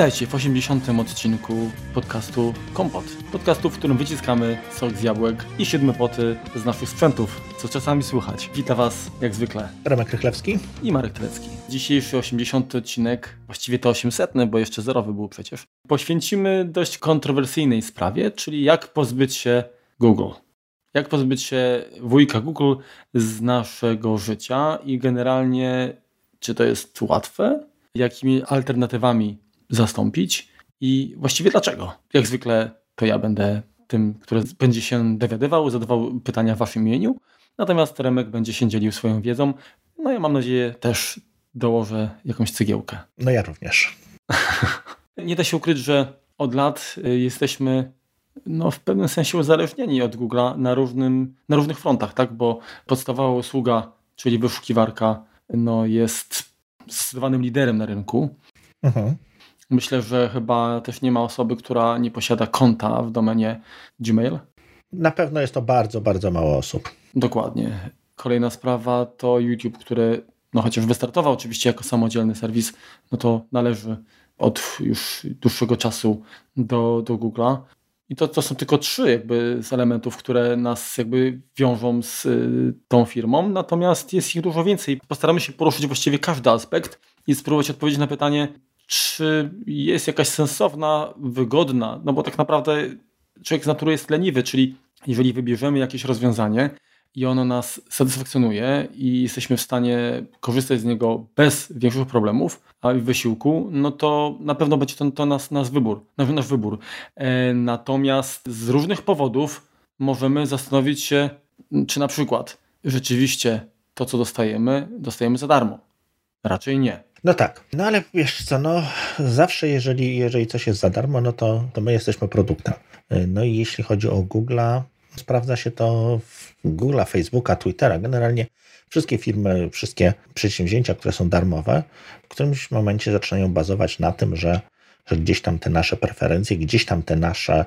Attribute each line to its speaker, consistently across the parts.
Speaker 1: Witajcie w 80. odcinku podcastu Kompot. Podcastu, w którym wyciskamy sok z jabłek i siedmy poty z naszych sprzętów, co czasami słychać. Witam Was jak zwykle
Speaker 2: Remek Rychlewski
Speaker 1: i Marek Telecki. Dzisiejszy 80. odcinek, właściwie to 800, bo jeszcze zerowy był przecież, poświęcimy dość kontrowersyjnej sprawie, czyli jak pozbyć się Google. Jak pozbyć się wujka Google z naszego życia i generalnie czy to jest łatwe? Jakimi alternatywami zastąpić i właściwie dlaczego. Jak zwykle to ja będę tym, który będzie się dowiadywał, zadawał pytania w waszym imieniu, natomiast Remek będzie się dzielił swoją wiedzą. No ja mam nadzieję też dołożę jakąś cegiełkę.
Speaker 2: No ja również.
Speaker 1: Nie da się ukryć, że od lat y, jesteśmy no, w pewnym sensie uzależnieni od Google'a na, różnym, na różnych frontach, tak? bo podstawowa usługa, czyli wyszukiwarka, no, jest zdecydowanym liderem na rynku. Mhm. Myślę, że chyba też nie ma osoby, która nie posiada konta w domenie Gmail.
Speaker 2: Na pewno jest to bardzo, bardzo mało osób.
Speaker 1: Dokładnie. Kolejna sprawa to YouTube, który no chociaż wystartował oczywiście jako samodzielny serwis, no to należy od już dłuższego czasu do, do Google'a. I to, to są tylko trzy jakby z elementów, które nas jakby wiążą z y, tą firmą, natomiast jest ich dużo więcej. Postaramy się poruszyć właściwie każdy aspekt i spróbować odpowiedzieć na pytanie, czy jest jakaś sensowna, wygodna, no bo tak naprawdę człowiek z natury jest leniwy, czyli jeżeli wybierzemy jakieś rozwiązanie i ono nas satysfakcjonuje i jesteśmy w stanie korzystać z niego bez większych problemów, w wysiłku, no to na pewno będzie to, to nas, nasz wybór. Nasz, nasz wybór. E, natomiast z różnych powodów możemy zastanowić się, czy na przykład rzeczywiście to, co dostajemy, dostajemy za darmo. Raczej nie.
Speaker 2: No tak, no ale wiesz co, no zawsze jeżeli, jeżeli coś jest za darmo, no to, to my jesteśmy produktem. No i jeśli chodzi o Google'a, sprawdza się to w Google'a, Facebooka, Twittera, generalnie wszystkie firmy, wszystkie przedsięwzięcia, które są darmowe, w którymś momencie zaczynają bazować na tym, że, że gdzieś tam te nasze preferencje, gdzieś tam te nasze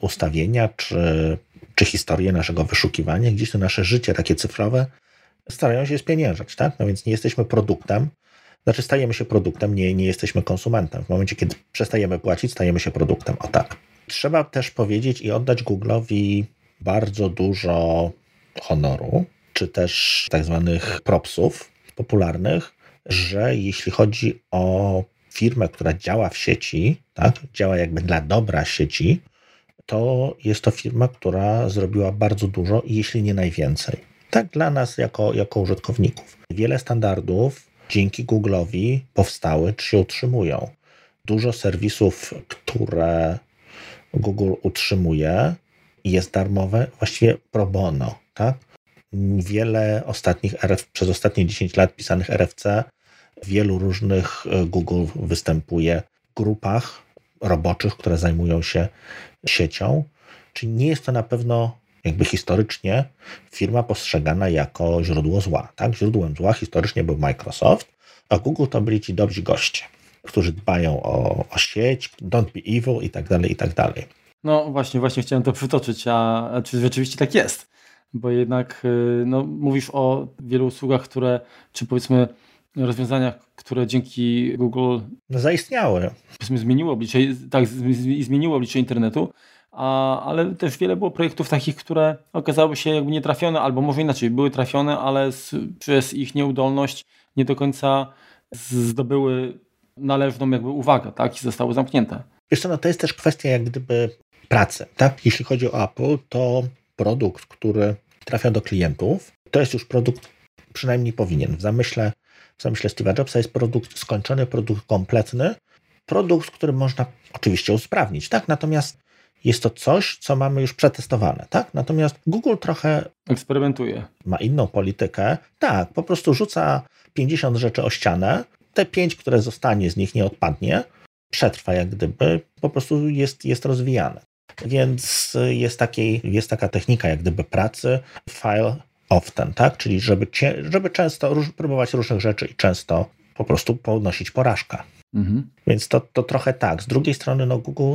Speaker 2: ustawienia, czy, czy historie naszego wyszukiwania, gdzieś to nasze życie takie cyfrowe starają się spieniężać, tak? No więc nie jesteśmy produktem, znaczy stajemy się produktem, nie, nie jesteśmy konsumentem. W momencie, kiedy przestajemy płacić, stajemy się produktem. O tak. Trzeba też powiedzieć i oddać Google'owi bardzo dużo honoru, czy też tak zwanych propsów popularnych, że jeśli chodzi o firmę, która działa w sieci, tak, działa jakby dla dobra sieci, to jest to firma, która zrobiła bardzo dużo, jeśli nie najwięcej. Tak dla nas jako, jako użytkowników. Wiele standardów dzięki Google'owi powstały czy się utrzymują. Dużo serwisów, które Google utrzymuje, jest darmowe, właściwie pro bono. Tak? Wiele ostatnich RF, przez ostatnie 10 lat pisanych RFC, wielu różnych e, Google występuje w grupach roboczych, które zajmują się siecią. Czyli nie jest to na pewno jakby historycznie firma postrzegana jako źródło zła. Tak? Źródłem zła historycznie był Microsoft, a Google to byli ci dobrzy goście, którzy dbają o, o sieć, don't be evil i tak dalej, i tak dalej.
Speaker 1: No właśnie, właśnie chciałem to przytoczyć, a, a czy rzeczywiście tak jest? Bo jednak y, no, mówisz o wielu usługach, które, czy powiedzmy rozwiązaniach, które dzięki Google
Speaker 2: no, zaistniały.
Speaker 1: Zmieniło oblicze, tak, zmieniło oblicze internetu, a, ale też wiele było projektów takich, które okazały się jakby nietrafione, albo może inaczej, były trafione, ale z, przez ich nieudolność nie do końca zdobyły należną jakby uwagę, tak, i zostały zamknięte.
Speaker 2: Wiesz co, no to jest też kwestia jak gdyby pracy, tak? Jeśli chodzi o Apple, to produkt, który trafia do klientów, to jest już produkt, przynajmniej powinien. W zamyśle, w zamyśle Steve'a Jobsa jest produkt skończony, produkt kompletny, produkt, który można oczywiście usprawnić, tak? Natomiast jest to coś, co mamy już przetestowane, tak? Natomiast Google trochę
Speaker 1: eksperymentuje.
Speaker 2: Ma inną politykę. Tak, po prostu rzuca 50 rzeczy o ścianę. Te 5, które zostanie z nich nie odpadnie, przetrwa jak gdyby, po prostu jest, jest rozwijane. Więc jest, takiej, jest taka technika jak gdyby pracy file often, tak? Czyli żeby, żeby często róż, próbować różnych rzeczy i często po prostu ponosić porażkę. Mhm. Więc to, to trochę tak. Z drugiej strony no Google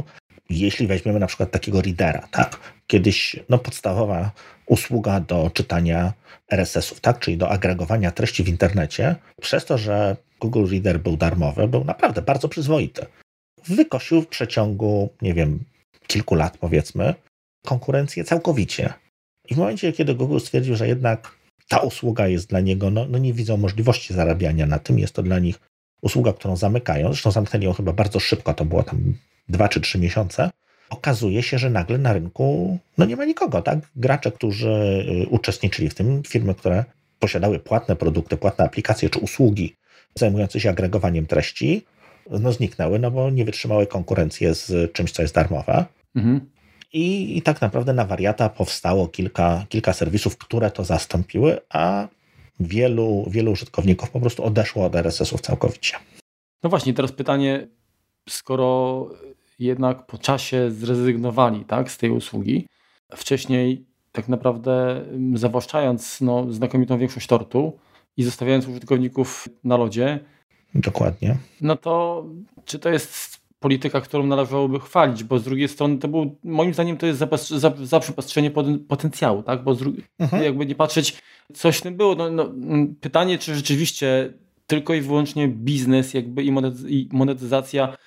Speaker 2: jeśli weźmiemy na przykład takiego readera, tak, kiedyś no, podstawowa usługa do czytania RSS-ów, tak, czyli do agregowania treści w internecie, przez to, że Google Reader był darmowy, był naprawdę bardzo przyzwoity. wykosił w przeciągu, nie wiem, kilku lat powiedzmy, konkurencję całkowicie. I w momencie, kiedy Google stwierdził, że jednak ta usługa jest dla niego, no, no nie widzą możliwości zarabiania na tym, jest to dla nich usługa, którą zamykają, zresztą zamknęli ją chyba bardzo szybko, to było tam dwa czy trzy miesiące, okazuje się, że nagle na rynku no nie ma nikogo, tak? Gracze, którzy y, uczestniczyli w tym, firmy, które posiadały płatne produkty, płatne aplikacje czy usługi zajmujące się agregowaniem treści, no zniknęły, no bo nie wytrzymały konkurencję z czymś, co jest darmowe. Mhm. I, I tak naprawdę na wariata powstało kilka, kilka serwisów, które to zastąpiły, a wielu, wielu użytkowników po prostu odeszło od RSS-ów całkowicie.
Speaker 1: No właśnie, teraz pytanie, skoro jednak po czasie zrezygnowali tak, z tej usługi, wcześniej tak naprawdę zawłaszczając no, znakomitą większość tortu i zostawiając użytkowników na lodzie.
Speaker 2: Dokładnie.
Speaker 1: No to czy to jest polityka, którą należałoby chwalić, bo z drugiej strony to był, moim zdaniem to jest zaprzepatrzenie potencjału, tak? Bo drugi, mhm. jakby nie patrzeć, coś w tym było. No, no, pytanie, czy rzeczywiście tylko i wyłącznie biznes jakby i monetyzacja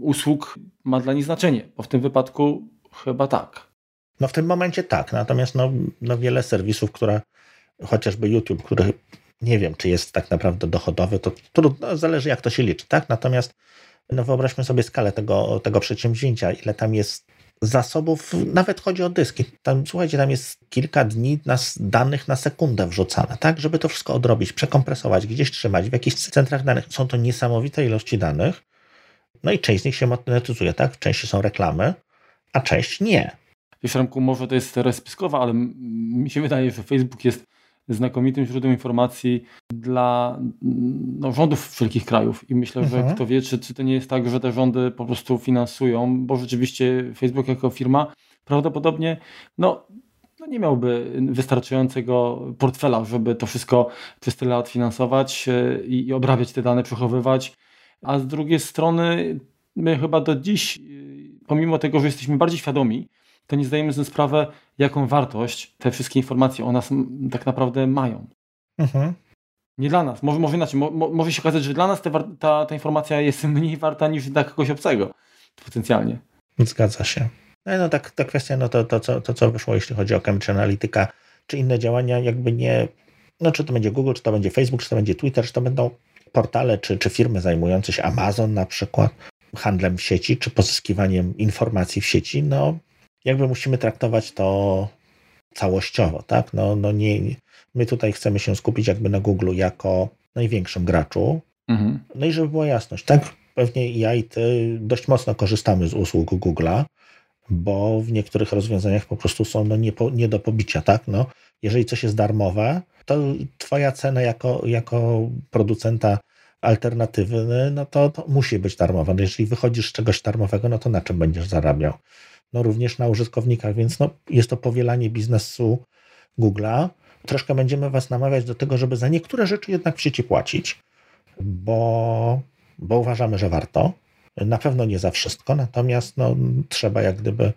Speaker 1: usług ma dla nich znaczenie, bo w tym wypadku chyba tak.
Speaker 2: No w tym momencie tak, natomiast no, no wiele serwisów, które chociażby YouTube, który nie wiem, czy jest tak naprawdę dochodowy, to trudno, zależy jak to się liczy, tak? Natomiast no wyobraźmy sobie skalę tego, tego przedsięwzięcia, ile tam jest zasobów, nawet chodzi o dyski. Tam, słuchajcie, tam jest kilka dni nas, danych na sekundę wrzucane, tak? Żeby to wszystko odrobić, przekompresować, gdzieś trzymać, w jakichś centrach danych. Są to niesamowite ilości danych. No i część z nich się monetyzuje, tak? W części są reklamy, a część nie.
Speaker 1: Wiesz, Ramku, może to jest teoria spiskowa, ale mi się wydaje, że Facebook jest znakomitym źródłem informacji dla no, rządów wszelkich krajów i myślę, że mhm. kto wie, czy, czy to nie jest tak, że te rządy po prostu finansują, bo rzeczywiście Facebook jako firma prawdopodobnie no, no nie miałby wystarczającego portfela, żeby to wszystko przez tyle lat finansować e, i, i obrabiać te dane, przechowywać, a z drugiej strony my chyba do dziś, e, pomimo tego, że jesteśmy bardziej świadomi, to nie zdajemy sobie sprawę, jaką wartość te wszystkie informacje o nas tak naprawdę mają. Mhm. Nie dla nas. Może, może inaczej. Mo, może się okazać, że dla nas te, ta, ta informacja jest mniej warta niż dla kogoś obcego. Potencjalnie.
Speaker 2: Zgadza się. No, no tak, ta kwestia, no to, to, co, to co wyszło, jeśli chodzi o Cambridge Analytica, czy inne działania, jakby nie, no czy to będzie Google, czy to będzie Facebook, czy to będzie Twitter, czy to będą portale, czy, czy firmy zajmujące się Amazon na przykład, handlem w sieci, czy pozyskiwaniem informacji w sieci, no jakby musimy traktować to całościowo, tak? No, no nie, my tutaj chcemy się skupić jakby na Google jako największym graczu. Mhm. No i żeby była jasność, tak? Pewnie ja i ty dość mocno korzystamy z usług Google'a, bo w niektórych rozwiązaniach po prostu są no nie, po, nie do pobicia, tak? No, jeżeli coś jest darmowe, to twoja cena jako, jako producenta alternatywy, no to, to musi być darmowa. No jeżeli wychodzisz z czegoś darmowego, no to na czym będziesz zarabiał? no również na użytkownikach, więc no, jest to powielanie biznesu Google'a. Troszkę będziemy Was namawiać do tego, żeby za niektóre rzeczy jednak w sieci płacić, bo, bo uważamy, że warto. Na pewno nie za wszystko, natomiast no, trzeba jak gdyby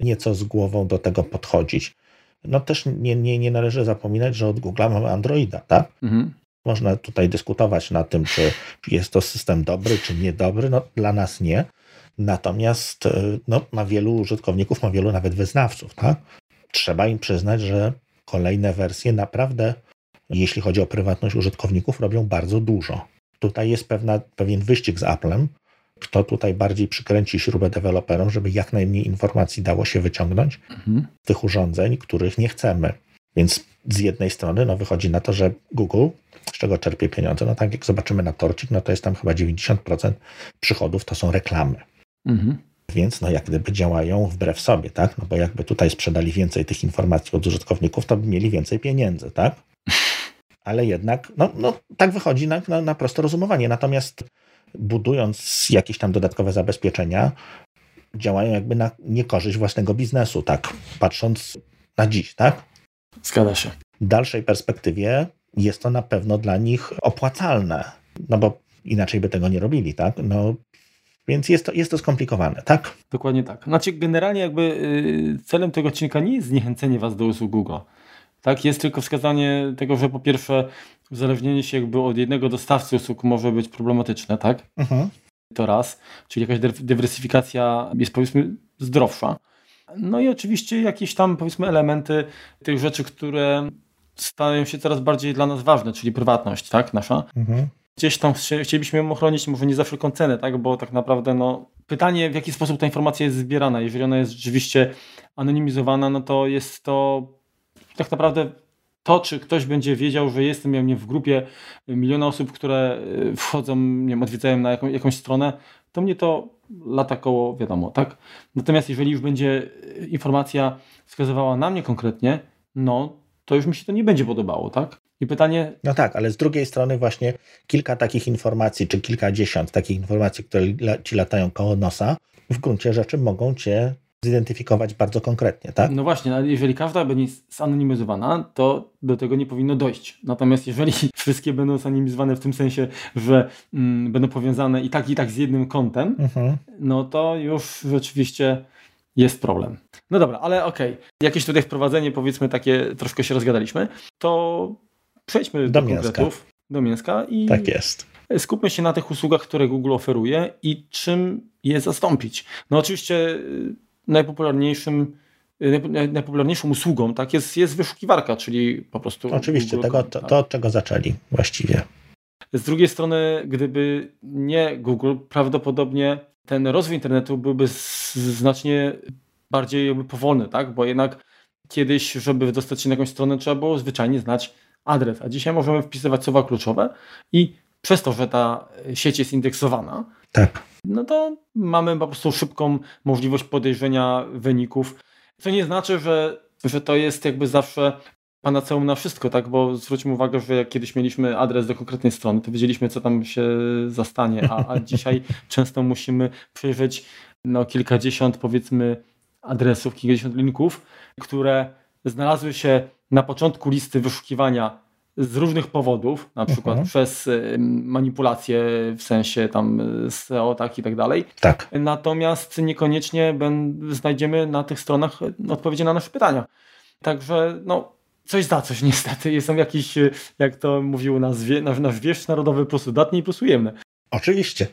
Speaker 2: nieco z głową do tego podchodzić. No też nie, nie, nie należy zapominać, że od Google'a mamy Androida, tak? Mhm. Można tutaj dyskutować na tym, czy jest to system dobry, czy niedobry. No, dla nas nie. Natomiast e, no, ma wielu użytkowników, ma wielu nawet wyznawców. Tak? Trzeba im przyznać, że kolejne wersje naprawdę, jeśli chodzi o prywatność użytkowników, robią bardzo dużo. Tutaj jest pewna, pewien wyścig z Applem, kto tutaj bardziej przykręci śrubę deweloperom, żeby jak najmniej informacji dało się wyciągnąć mhm. z tych urządzeń, których nie chcemy. Więc z jednej strony no, wychodzi na to, że Google, z czego czerpie pieniądze, no tak jak zobaczymy na torcik, no to jest tam chyba 90% przychodów to są reklamy. Mhm. Więc no jak gdyby działają wbrew sobie, tak? No bo jakby tutaj sprzedali więcej tych informacji od użytkowników, to by mieli więcej pieniędzy, tak? Ale jednak, no, no tak wychodzi na, na, na proste rozumowanie. Natomiast budując jakieś tam dodatkowe zabezpieczenia, działają jakby na niekorzyść własnego biznesu, tak? Patrząc na dziś, tak?
Speaker 1: Zgadza się.
Speaker 2: W dalszej perspektywie jest to na pewno dla nich opłacalne, no bo inaczej by tego nie robili, tak? No więc jest to, jest to skomplikowane, tak?
Speaker 1: Dokładnie tak. Znaczy, generalnie jakby y, celem tego odcinka nie jest zniechęcenie Was do usług Google. Tak, jest tylko wskazanie tego, że po pierwsze uzależnienie się jakby od jednego dostawcy usług może być problematyczne, tak? Mhm. to raz, czyli jakaś dywersyfikacja jest powiedzmy zdrowsza. No i oczywiście jakieś tam powiedzmy elementy tych rzeczy, które stają się coraz bardziej dla nas ważne, czyli prywatność, tak, nasza. Mhm. Gdzieś tam chcielibyśmy ją ochronić, może nie za wszelką cenę, tak, bo tak naprawdę no, pytanie, w jaki sposób ta informacja jest zbierana. Jeżeli ona jest rzeczywiście anonimizowana, no to jest to tak naprawdę to, czy ktoś będzie wiedział, że jestem ja, nie, w grupie miliona osób, które y, wchodzą, nie wiem, odwiedzają na jaką, jakąś stronę, to mnie to lata koło, wiadomo, tak? Natomiast jeżeli już będzie y, informacja wskazywała na mnie konkretnie, no to już mi się to nie będzie podobało, tak? I pytanie.
Speaker 2: No tak, ale z drugiej strony, właśnie kilka takich informacji, czy kilkadziesiąt takich informacji, które ci latają koło nosa, w gruncie rzeczy mogą cię zidentyfikować bardzo konkretnie, tak?
Speaker 1: No właśnie, ale jeżeli każda będzie zanonimizowana, to do tego nie powinno dojść. Natomiast jeżeli wszystkie będą zanonimizowane w tym sensie, że mm, będą powiązane i tak, i tak z jednym kontem, mhm. no to już rzeczywiście jest problem. No dobra, ale okej. Okay. Jakieś tutaj wprowadzenie, powiedzmy takie, troszkę się rozgadaliśmy, to przejdźmy do, do konkretów. Do mięska i
Speaker 2: tak jest.
Speaker 1: skupmy się na tych usługach, które Google oferuje i czym je zastąpić. No oczywiście y, najpopularniejszym najpopularniejszą usługą tak, jest, jest wyszukiwarka, czyli po prostu.
Speaker 2: Oczywiście, Google, tego, to, to, od czego zaczęli właściwie.
Speaker 1: Z drugiej strony, gdyby nie Google, prawdopodobnie ten rozwój internetu byłby znacznie bardziej powolny, tak? bo jednak kiedyś, żeby dostać się na jakąś stronę, trzeba było zwyczajnie znać adres, a dzisiaj możemy wpisywać słowa kluczowe i przez to, że ta sieć jest indeksowana,
Speaker 2: tak.
Speaker 1: no to mamy po prostu szybką możliwość podejrzenia wyników, co nie znaczy, że, że to jest jakby zawsze panaceum na wszystko, tak? Bo zwróćmy uwagę, że jak kiedyś mieliśmy adres do konkretnej strony, to wiedzieliśmy, co tam się zastanie, a, a dzisiaj często musimy przejrzeć no, kilkadziesiąt, powiedzmy, adresów, kilkadziesiąt linków, które znalazły się na początku listy wyszukiwania z różnych powodów, na przykład mhm. przez manipulacje w sensie tam SEO tak i tak dalej.
Speaker 2: Tak.
Speaker 1: Natomiast niekoniecznie znajdziemy na tych stronach odpowiedzi na nasze pytania. Także no, coś za coś niestety. Są jakieś, jak to mówił nasz, nasz wierzch narodowy, po prostu datnie i plusujemy.
Speaker 2: Oczywiście.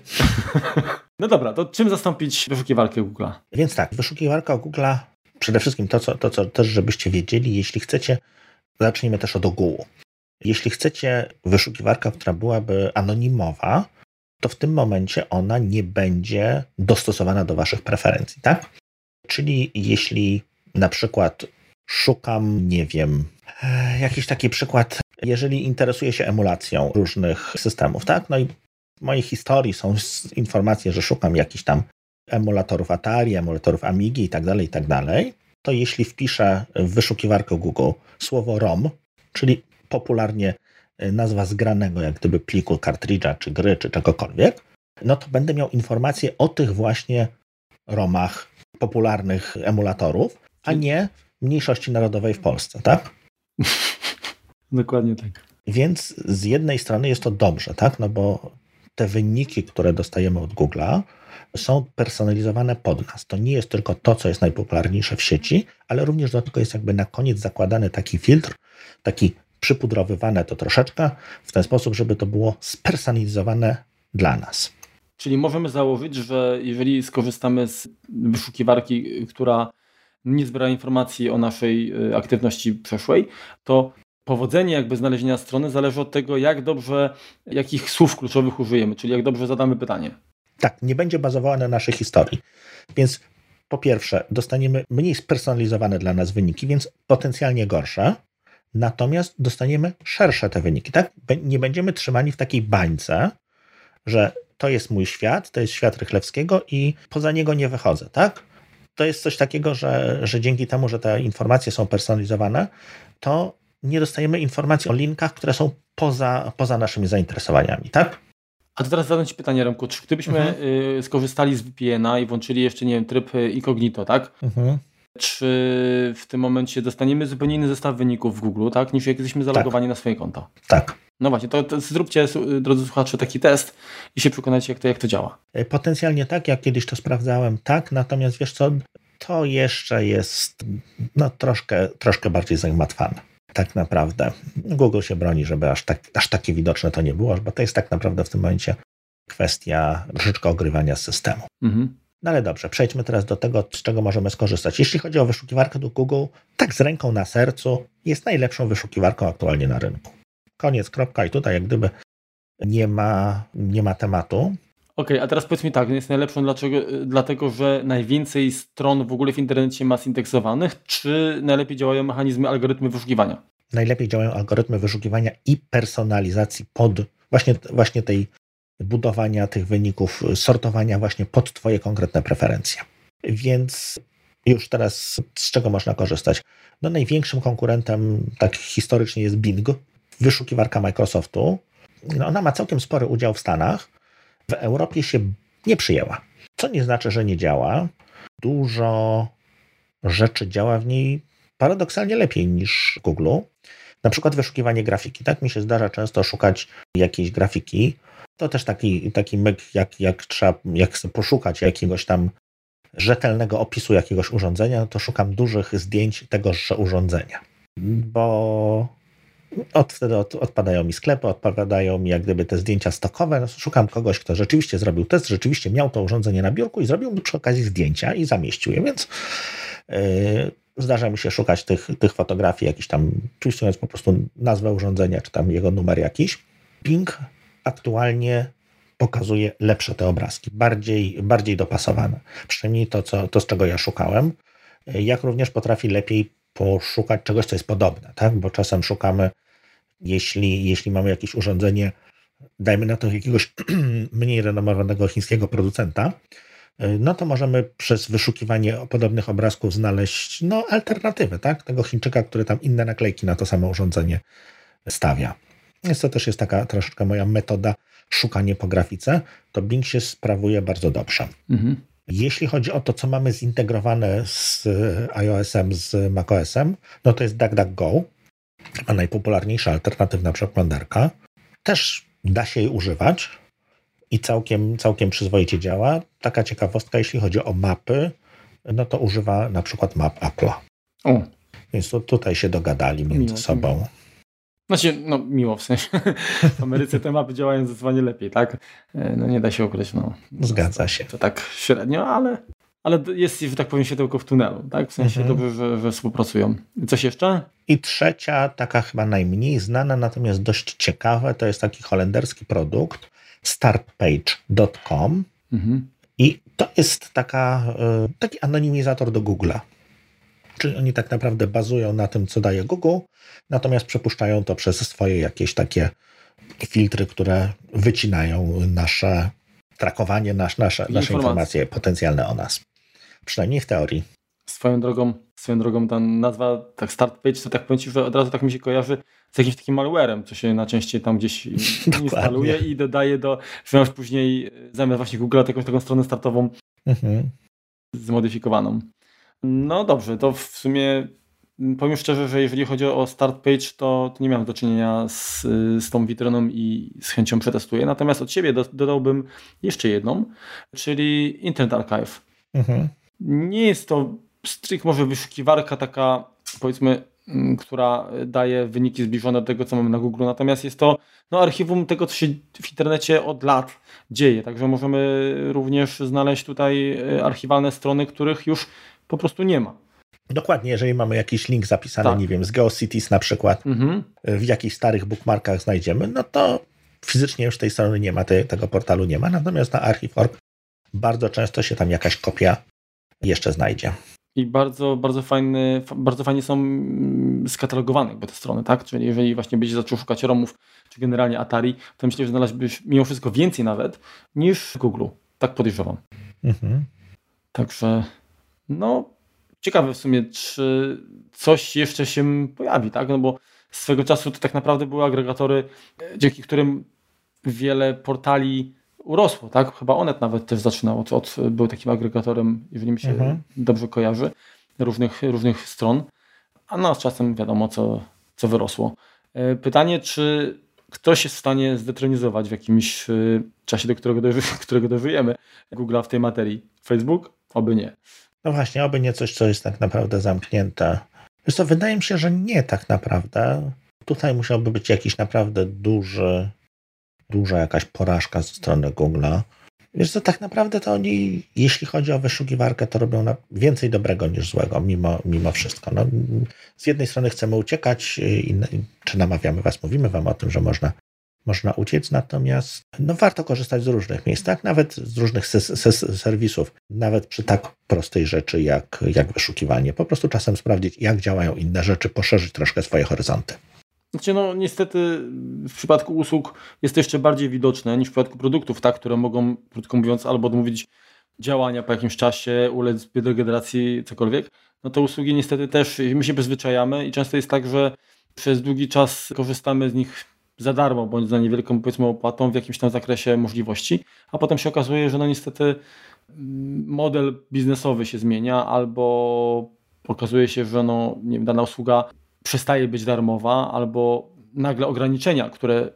Speaker 1: no dobra, to czym zastąpić wyszukiwarkę Google'a?
Speaker 2: Więc tak, wyszukiwarka Google'a, przede wszystkim to, co, to, co też żebyście wiedzieli, jeśli chcecie, zacznijmy też od ogółu. Jeśli chcecie wyszukiwarka, która byłaby anonimowa, to w tym momencie ona nie będzie dostosowana do Waszych preferencji, tak? Czyli jeśli na przykład szukam, nie wiem, jakiś taki przykład, jeżeli interesuję się emulacją różnych systemów, tak? No i w mojej historii są informacje, że szukam jakichś tam emulatorów Atari, emulatorów Amigi i tak dalej, i tak dalej, to jeśli wpiszę w wyszukiwarkę Google słowo ROM, czyli popularnie e, nazwa zgranego, jak gdyby pliku, kartridża, czy gry, czy czegokolwiek, no to będę miał informacje o tych właśnie ROMach popularnych emulatorów, a nie mniejszości narodowej w Polsce, tak?
Speaker 1: Dokładnie tak.
Speaker 2: Więc z jednej strony jest to dobrze, tak? No bo te wyniki, które dostajemy od Google'a, są personalizowane pod nas. To nie jest tylko to, co jest najpopularniejsze w sieci, ale również do tego jest jakby na koniec zakładany taki filtr, taki przypudrowywane to troszeczkę w ten sposób, żeby to było spersonalizowane dla nas.
Speaker 1: Czyli możemy założyć, że jeżeli skorzystamy z wyszukiwarki, która nie zbiera informacji o naszej y, aktywności przeszłej, to powodzenie jakby znalezienia strony zależy od tego, jak dobrze, jakich słów kluczowych użyjemy, czyli jak dobrze zadamy pytanie.
Speaker 2: Tak, nie będzie bazowała na naszej historii. Więc po pierwsze, dostaniemy mniej spersonalizowane dla nas wyniki, więc potencjalnie gorsze, natomiast dostaniemy szersze te wyniki. Tak? Nie będziemy trzymani w takiej bańce, że to jest mój świat, to jest świat Rychlewskiego i poza niego nie wychodzę. Tak? To jest coś takiego, że, że dzięki temu, że te informacje są personalizowane, to nie dostajemy informacji o linkach, które są poza, poza naszymi zainteresowaniami. Tak?
Speaker 1: A to teraz zadam Ci pytanie, Remku. Czy gdybyśmy mhm. Y, skorzystali z VPN-a i włączyli jeszcze, nie wiem, tryb y, incognito, tak? Mhm. Czy w tym momencie dostaniemy zupełnie inny zestaw wyników w Google, tak? Niż jak jesteśmy zalogowani tak. na swoje konto?
Speaker 2: Tak.
Speaker 1: No właśnie, to, to, zróbcie, drodzy słuchacze, taki test i się przekonajcie, jak to, jak to działa.
Speaker 2: E, potencjalnie tak, jak kiedyś to sprawdzałem, tak, natomiast wiesz co, to jeszcze jest no, troszkę, troszkę bardziej zagmatwane tak naprawdę. Google się broni, żeby aż, tak, aż takie widoczne to nie było, bo to jest tak naprawdę w tym momencie kwestia troszeczkę ogrywania systemu. Mhm. No ale dobrze, przejdźmy teraz do tego, z czego możemy skorzystać. Jeśli chodzi o wyszukiwarkę do Google, tak z ręką na sercu, jest najlepszą wyszukiwarką aktualnie na rynku. Koniec, kropka i tutaj jak gdyby nie ma, nie ma tematu.
Speaker 1: Okej, okay, a teraz powiedz mi tak, jest najlepszą dlaczego, dlatego, że najwięcej stron w ogóle w internecie ma zindeksowanych, czy najlepiej działają mechanizmy, algorytmy wyszukiwania?
Speaker 2: Najlepiej działają algorytmy wyszukiwania i personalizacji pod właśnie, właśnie tej budowania tych wyników, sortowania właśnie pod Twoje konkretne preferencje. Więc już teraz z czego można korzystać? No największym konkurentem tak historycznie jest Bing, wyszukiwarka Microsoftu. No ona ma całkiem spory udział w Stanach. W Europie się nie przyjęła. Co nie znaczy, że nie działa. Dużo rzeczy działa w niej paradoksalnie lepiej niż Google. Na przykład wyszukiwanie grafiki. Tak mi się zdarza często szukać jakiejś grafiki. To też taki, taki myk, jak, jak trzeba, jak chcę poszukać jakiegoś tam rzetelnego opisu jakiegoś urządzenia, no to szukam dużych zdjęć tegoż urządzenia. Bo od, wtedy od, odpadają mi sklepy, odpadają mi jak gdyby te zdjęcia stokowe. No, szukam kogoś, kto rzeczywiście zrobił test, rzeczywiście miał to urządzenie na biurku i zrobił mi przy okazji zdjęcia i zamieścił je, więc yy, zdarza mi się szukać tych, tych fotografii, jakiś tam, wpisując po prostu nazwę urządzenia, czy tam jego numer jakiś. Bing aktualnie pokazuje lepsze te obrazki, bardziej, bardziej dopasowane. Przynajmniej to, co, to, z czego ja szukałem. Jak również potrafi lepiej poszukać czegoś, co jest podobne, tak? bo czasem szukamy, jeśli, jeśli mamy jakieś urządzenie, dajmy na to jakiegoś mniej renomowanego chińskiego producenta, no to możemy przez wyszukiwanie podobnych obrazków znaleźć no, alternatywę, tak? Tego Chińczyka, który tam inne naklejki na to samo urządzenie stawia. Więc to też jest taka troszeczkę moja metoda szukania po grafice. To Bing się sprawuje bardzo dobrze. Mhm. Jeśli chodzi o to, co mamy zintegrowane z iOS-em, z macOS-em, no to jest DuckDuckGo, a najpopularniejsza alternatywna przeglądarka. Też da się jej używać i całkiem, całkiem przyzwoicie działa. Taka ciekawostka, jeśli chodzi o mapy, no to używa na przykład map Apple'a. Więc to, tutaj się dogadali między miło, sobą.
Speaker 1: Znaczy, no miło w sensie. W Ameryce te mapy działają zdecydowanie lepiej, tak? E, no nie da się ukryć, no.
Speaker 2: Zgadza się.
Speaker 1: To tak średnio, ale, ale jest, że tak powiem, światełko w tunelu, tak? W sensie mhm. dobrze, że, że współpracują. Coś jeszcze?
Speaker 2: I trzecia, taka chyba najmniej znana, natomiast dość ciekawe, to jest taki holenderski produkt startpage.com mhm. i to jest taka, e, taki anonimizator do Google'a. Czyli oni tak naprawdę bazują na tym, co daje Google, natomiast przepuszczają to przez swoje jakieś takie filtry, które wycinają nasze trakowanie, nasz, nasze, nasze informacje potencjalne o nas. Przynajmniej w teorii.
Speaker 1: Swoją drogą, swoją drogą ta nazwa, tak start page, to tak powiem Ci, że od razu tak mi się kojarzy z jakimś takim malwarem, co się najczęściej tam gdzieś instaluje i dodaje do, że masz później zamiast właśnie Google jakąś taką stronę startową mhm. zmodyfikowaną. No dobrze, to w sumie powiem szczerze, że jeżeli chodzi o start page, to, to nie miałem do czynienia z, z tą witryną i z chęcią przetestuję. Natomiast od siebie do, dodałbym jeszcze jedną, czyli Internet Archive. Mhm. Nie jest to strych może wyszukiwarka taka powiedzmy która daje wyniki zbliżone do tego, co mamy na Google. Natomiast jest to no, archiwum tego, co się w internecie od lat dzieje. Także możemy również znaleźć tutaj e, archiwalne strony, których już po prostu nie ma.
Speaker 2: Dokładnie, jeżeli mamy jakiś link zapisany, tak. nie wiem, z GeoCities na przykład, mhm. w jakichś starych bookmarkach znajdziemy, no to fizycznie już tej strony nie ma, te, tego portalu nie ma, natomiast na Archive.org bardzo często się tam jakaś kopia jeszcze znajdzie.
Speaker 1: I bardzo, bardzo, fajny, bardzo fajnie są mm, skatalogowane jakby te strony, tak? Czyli jeżeli właśnie byś zaczął szukać ROMów, czy generalnie Atari, to myślę, że znalazłbyś mimo wszystko więcej nawet niż w Google. Tak podejrzewam. Mhm. Także no, ciekawe w sumie, czy coś jeszcze się pojawi, tak? No bo swego czasu to tak naprawdę były agregatory, e, dzięki którym wiele portali urosło, tak? Chyba Onet nawet też zaczynał, od, od był takim agregatorem, jeżeli mi się mhm. dobrze kojarzy, różnych, różnych stron, a no z czasem wiadomo, co, co wyrosło. E, pytanie, czy ktoś jest w stanie zdetronizować w jakimś e, czasie, do którego, doży, którego dożyjemy Google w tej materii? Facebook? Oby nie.
Speaker 2: No właśnie, oby nie coś, co jest tak naprawdę zamknięte. Wiesz co, wydaje mi się, że nie tak naprawdę. Tutaj musiałby być jakiś naprawdę duży, duża jakaś porażka ze strony Google'a. Wiesz co, tak naprawdę to oni, jeśli chodzi o wyszukiwarkę, to robią więcej dobrego niż złego, mimo, mimo wszystko. No, z jednej strony chcemy uciekać, i, czy namawiamy was, mówimy wam o tym, że można, można uciec, natomiast no, warto korzystać z różnych miejsc, tak? nawet z różnych serwisów, nawet przy tak prostej rzeczy jak, jak wyszukiwanie. Po prostu czasem sprawdzić, jak działają inne rzeczy, poszerzyć troszkę swoje horyzonty.
Speaker 1: Znaczy, no niestety w przypadku usług jest to jeszcze bardziej widoczne niż w przypadku produktów, tak, które mogą, krótko mówiąc, albo odmówić działania po jakimś czasie, ulec degeneracji, cokolwiek. No to usługi niestety też, my się przyzwyczajamy i często jest tak, że przez długi czas korzystamy z nich za darmo, bądź za niewielką powiedzmy opłatą w jakimś tam zakresie możliwości, a potem się okazuje, że no niestety mm, model biznesowy się zmienia albo okazuje się, że no, nie wiem, dana usługa przestaje być darmowa, albo nagle ograniczenia, które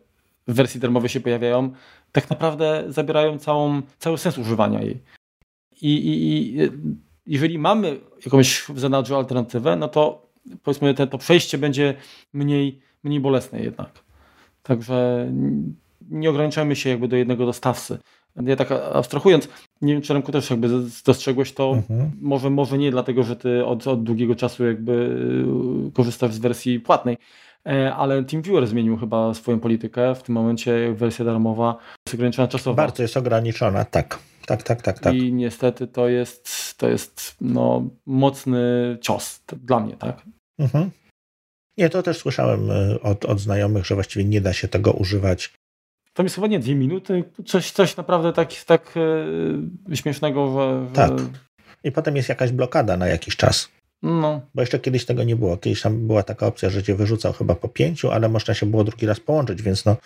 Speaker 1: w wersji darmowej się pojawiają, tak naprawdę zabierają całą, cały sens używania jej. I, i, i jeżeli mamy jakąś w zanadrzu alternatywę, no to powiedzmy to, to przejście będzie mniej, mniej bolesne jednak. Także nie ograniczajmy się jakby do jednego dostawcy. Ja tak abstrahując, nie wiem, czy Remku też jakby dostrzegłeś to, mhm. może, może nie dlatego, że ty od, od długiego czasu jakby y, korzystasz z wersji płatnej, e, ale TeamViewer zmienił chyba swoją politykę. W tym momencie wersja darmowa jest ograniczona czasowo.
Speaker 2: Bardzo jest ograniczona, tak. Tak, tak, tak, tak.
Speaker 1: I niestety to jest, to jest no, mocny cios dla mnie, tak? Mhm.
Speaker 2: Nie, to też słyszałem y, od, od znajomych, że właściwie nie da się tego używać
Speaker 1: tam jest chyba nie dwie minuty, coś, coś naprawdę tak, tak e, śmiesznego, że, że...
Speaker 2: Tak. I potem jest jakaś blokada na jakiś czas. No. Bo jeszcze kiedyś tego nie było. Kiedyś tam była taka opcja, że cię wyrzucał chyba po pięciu, ale można się było drugi raz połączyć, więc no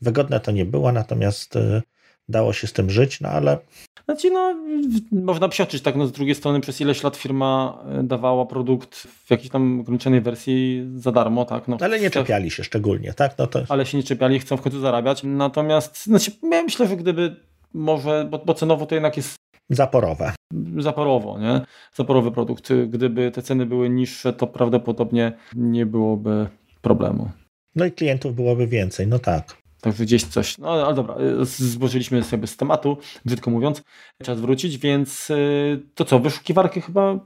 Speaker 2: wygodne to nie było, natomiast y, dało się z tym żyć, no ale
Speaker 1: znaczy, no, można psioczyć, tak, no, z drugiej strony przez ileś lat firma e, dawała produkt w jakiejś tam ograniczonej wersji za darmo, tak. No,
Speaker 2: ale nie czepiali się szczególnie, tak? No to...
Speaker 1: Ale się nie czepiali, chcą w końcu zarabiać. Natomiast, znaczy, ja myślę, że gdyby może, bo, bo cenowo to jednak jest
Speaker 2: Zaporowe.
Speaker 1: Zaporowo, nie? Zaporowy produkt. Gdyby te ceny były niższe, to prawdopodobnie nie byłoby problemu.
Speaker 2: No i klientów byłoby więcej, no tak.
Speaker 1: Także gdzieś coś, no ale dobra, y, zbożyliśmy sobie z tematu, brzydko mówiąc, czas wrócić, więc y, to co, wyszukiwarki chyba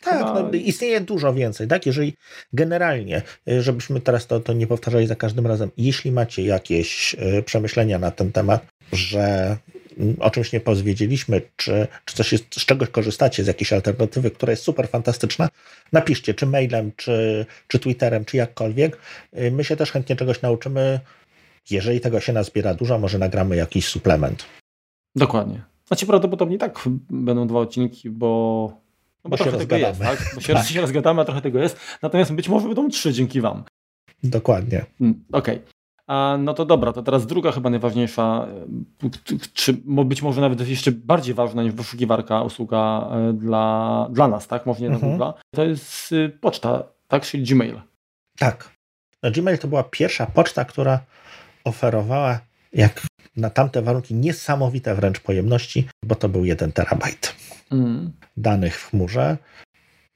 Speaker 2: tak, chyba... no, istnieje dużo więcej, tak? Jeżeli generalnie, y, żebyśmy teraz to, to nie powtarzali za każdym razem, jeśli macie jakieś przemyślenia na ten temat, że mm, o czymś nie powiedzieliśmy, czy, czy coś jest, z czegoś korzystacie, z jakiejś alternatywy, która jest super fantastyczna, napiszcie, czy mailem, czy, czy Twitterem, czy jakkolwiek. My się też chętnie czegoś nauczymy jeżeli tego się nazbiera dużo, może nagramy jakiś suplement.
Speaker 1: Dokładnie. Znaczy prawdopodobnie tak będą dwa odcinki, bo, no bo, bo trochę tego jest, tak? Bo się, tak. się rozgadamy, a trochę tego jest. Natomiast być może będą trzy dzięki Wam.
Speaker 2: Dokładnie.
Speaker 1: Mm, okej. Okay. A, no to dobra, to teraz druga chyba najważniejsza, czy być może nawet jeszcze bardziej ważna niż wyszukiwarka, usługa e, dla, dla nas, tak? Może nie dla mhm. Google. To jest y, poczta, tak? Czyli Gmail.
Speaker 2: Tak. No, Gmail to była pierwsza poczta, która oferowała jak na tamte warunki niesamowite wręcz pojemności, bo to był 1 terabajt mm. danych w chmurze.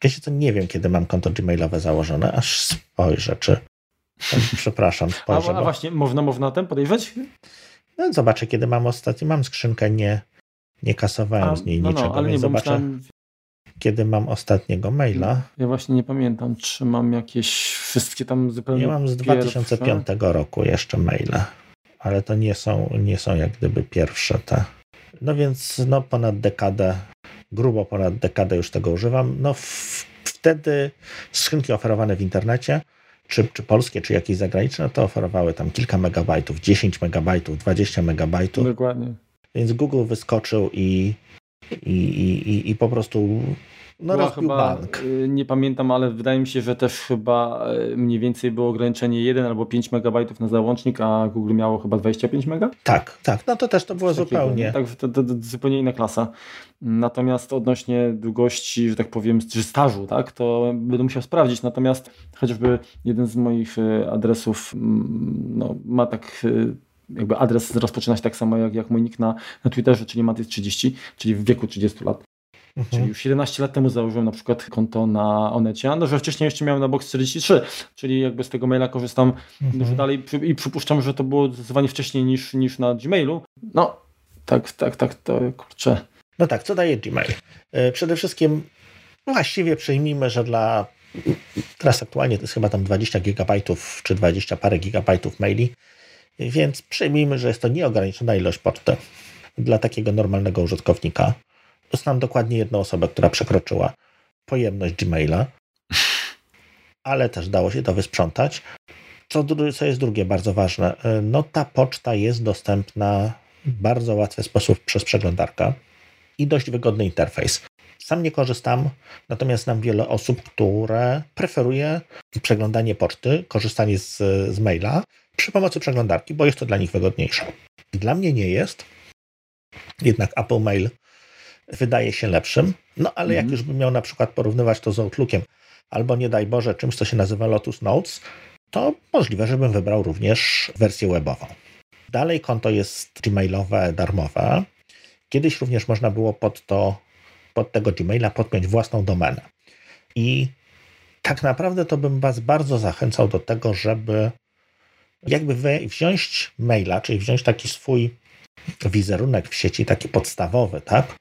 Speaker 2: Wiecie co, nie wiem, kiedy mam konto gmailowe założone, aż spojrzę, czy... Przepraszam, spojrzę.
Speaker 1: A, a właśnie, można, można ten podejrzeć?
Speaker 2: No, zobaczę, kiedy mam ostatni. Mam skrzynkę, nie, nie kasowałem a, z niej no, niczego, no, ale nie, zobaczę, myślałem... kiedy mam ostatniego maila.
Speaker 1: Ja właśnie nie pamiętam, czy mam jakieś wszystkie tam zupełnie
Speaker 2: Ja mam z 2005 pierwsze. roku jeszcze maile, ale to nie są, nie są jak gdyby pierwsze te. No więc no ponad dekadę, grubo ponad dekadę już tego używam. No wtedy skrzynki oferowane w internecie czy, czy polskie, czy jakieś zagraniczne, to oferowały tam kilka megabajtów, 10 megabajtów, 20 megabajtów.
Speaker 1: Dokładnie.
Speaker 2: Więc Google wyskoczył i, i, i, i po prostu no
Speaker 1: Była chyba, bank. Y, nie pamiętam, ale wydaje mi się, że też chyba y, mniej więcej było ograniczenie 1 albo 5 megabajtów na załącznik, a Google miało chyba 25 mega?
Speaker 2: Tak, tak. No to też to było zupełnie.
Speaker 1: Tak, to, to, to, zupełnie inna klasa. Natomiast odnośnie długości, że tak powiem, czy stażu, tak, to będę musiał sprawdzić. Natomiast chociażby jeden z moich y, adresów mm, no, ma tak jakby adres rozpoczyna się tak samo jak, jak mój nick na, na Twitterze, czyli Matys30, czyli w wieku 30 lat. Mhm. Czyli już 11 lat temu założyłem na przykład konto na Onecie, no że wcześniej jeszcze miałem na Box 43, czyli jakby z tego maila korzystam mhm. dalej i przypuszczam, że to było zdecydowanie wcześniej niż, niż na Gmailu. No, tak, tak, tak, to kurczę.
Speaker 2: No tak, co daje Gmail? E, przede wszystkim właściwie przyjmijmy, że dla teraz aktualnie to jest chyba tam 20 gigabajtów czy 20 parę gigabajtów maili, więc przyjmijmy, że jest to nieograniczona ilość poczty dla takiego normalnego użytkownika. Znam dokładnie jedną osobę, która przekroczyła pojemność Gmaila, ale też dało się to wysprzątać. Co, co jest drugie bardzo ważne? E, no ta poczta jest dostępna w bardzo łatwy sposób przez przeglądarkę i dość wygodny interfejs. Sam nie korzystam, natomiast znam wiele osób, które preferuje przeglądanie poczty, korzystanie z, z maila przy pomocy przeglądarki, bo jest to dla nich wygodniejsze. Dla mnie nie jest. Jednak Apple Mail wydaje się lepszym. No ale jak mhm. już bym miał na przykład porównywać to z Outlookiem, albo nie daj Boże czymś, co się nazywa Lotus Notes, to możliwe, żebym wybrał również wersję webową. Dalej konto jest gmailowe, darmowe. Kiedyś również można było pod to, pod tego Gmaila podpiąć własną domenę. I tak naprawdę to bym Was bardzo zachęcał do tego, żeby jakby wziąć maila, czyli wziąć taki swój wizerunek w sieci, taki podstawowy, tak?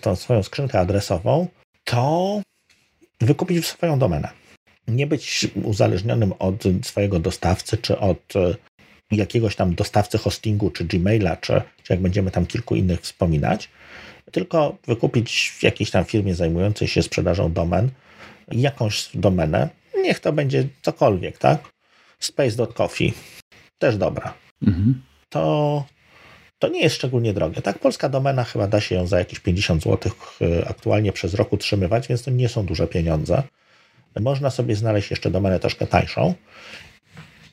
Speaker 2: Tą swoją skrzynkę adresową, to wykupić swoją domenę. Nie być uzależnionym od swojego dostawcy, czy od e, jakiegoś tam dostawcy hostingu, czy Gmaila, czy, czy jak będziemy tam kilku innych wspominać, tylko wykupić w jakiejś tam firmie zajmującej się sprzedażą domen jakąś domenę, niech to będzie cokolwiek, tak? Space.coffee, też dobra. Mhm. To, to nie jest szczególnie drogie. Tak, polska domena chyba da się ją za jakieś 50 zł y, aktualnie przez rok utrzymywać, więc to nie są duże pieniądze. Można sobie znaleźć jeszcze domenę troszkę tańszą.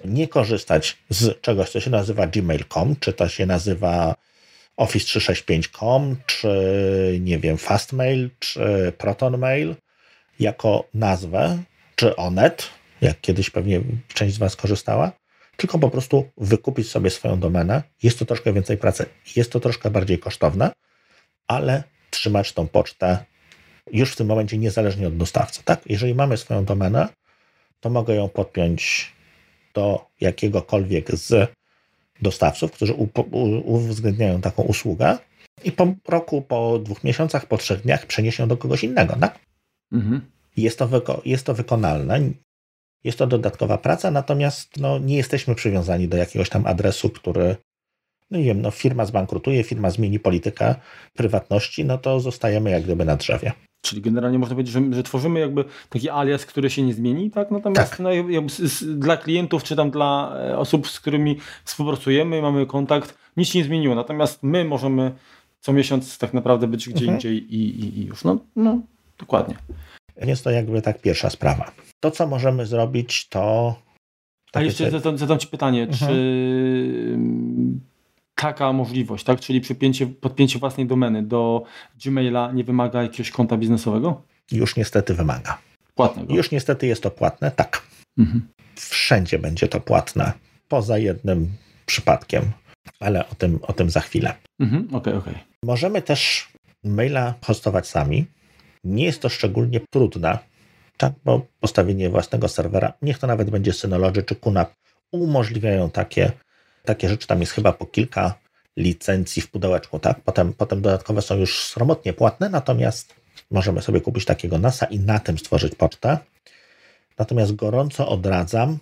Speaker 2: Nie korzystać z czegoś, co się nazywa gmail.com, czy to się nazywa office365.com, czy nie wiem, fastmail, czy protonmail jako nazwę, czy onet, jak kiedyś pewnie część z Was korzystała, tylko po prostu wykupić sobie swoją domenę. Jest to troszkę więcej pracy, jest to troszkę bardziej kosztowne, ale trzymać tą pocztę już w tym momencie niezależnie od dostawcy. Tak? Jeżeli mamy swoją domenę, to mogę ją podpiąć do jakiegokolwiek z dostawców, którzy uwzględniają taką usługę i po roku, po dwóch miesiącach, po trzech dniach przenieść ją do kogoś innego. Tak? Mhm. Jest, to jest to wykonalne. Jest to dodatkowa praca, natomiast no, nie jesteśmy przywiązani do jakiegoś tam adresu, który, no nie wiem, no, firma zbankrutuje, firma zmieni politykę prywatności, no to zostajemy jak gdyby na drzewie.
Speaker 1: Czyli generalnie można powiedzieć, że, że tworzymy jakby taki alias, który się nie zmieni, tak? Natomiast tak. No, dla klientów, czy tam dla e, osób, z którymi współpracujemy, mamy kontakt, nic się nie zmieniło. Natomiast my możemy co miesiąc tak naprawdę być gdzie mhm. indziej i, i, i już. No, no, dokładnie.
Speaker 2: Jest to jakby tak pierwsza sprawa. To, co możemy zrobić, to.
Speaker 1: A jeszcze zadam, zadam Ci pytanie, mhm. czy taka możliwość, tak? Czyli przypięcie, podpięcie własnej domeny do Gmaila nie wymaga jakiegoś konta biznesowego?
Speaker 2: Już niestety wymaga.
Speaker 1: Płatnego.
Speaker 2: Już niestety jest to płatne, tak. Mhm. Wszędzie będzie to płatne, poza jednym przypadkiem, ale o tym, o tym za chwilę.
Speaker 1: Mhm, okay, okay.
Speaker 2: Możemy też maila hostować sami. Nie jest to szczególnie trudne, tak, bo postawienie własnego serwera, niech to nawet będzie Synology czy QNAP, umożliwiają takie, takie rzeczy. Tam jest chyba po kilka licencji w pudełeczku, tak? Potem, potem dodatkowe są już sromotnie płatne, natomiast możemy sobie kupić takiego NASA i na tym stworzyć pocztę. Natomiast gorąco odradzam,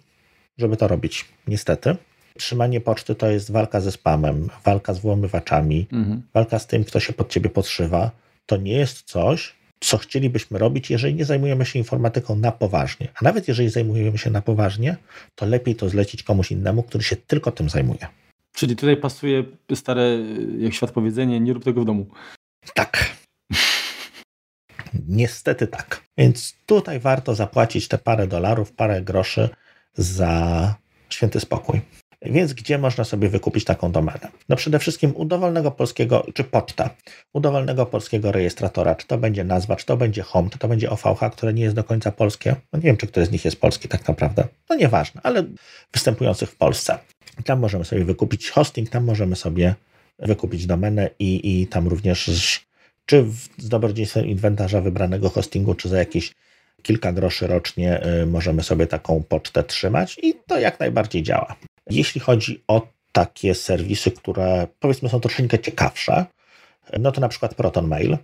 Speaker 2: żeby to robić. Niestety. Trzymanie poczty to jest walka ze spamem, walka z włamywaczami, mhm. walka z tym, kto się pod ciebie podszywa. To nie jest coś, co chcielibyśmy robić, jeżeli nie zajmujemy się informatyką na poważnie. A nawet jeżeli zajmujemy się na poważnie, to lepiej to zlecić komuś innemu, który się tylko tym zajmuje.
Speaker 1: Czyli tutaj pasuje stare, jak świat powiedzenie, nie rób tego w domu.
Speaker 2: Tak. Niestety tak. Więc tutaj warto zapłacić te parę dolarów, parę groszy za święty spokój. Więc gdzie można sobie wykupić taką domenę? No przede wszystkim u dowolnego polskiego, czy poczta, u dowolnego polskiego rejestratora, czy to będzie nazwa, czy to będzie home, czy to będzie OVH, które nie jest do końca polskie. No nie wiem, czy któryś z nich jest polski tak naprawdę. No nieważne, ale występujących w Polsce. Tam możemy sobie wykupić hosting, tam możemy sobie wykupić domenę i, i tam również czy z dobrodziejstwem inwentarza wybranego hostingu, czy za jakieś kilka groszy rocznie y, możemy sobie taką pocztę trzymać i to jak najbardziej działa. Jeśli chodzi o takie serwisy, które powiedzmy są troszeczkę ciekawsze, no to na przykład Proton Mail,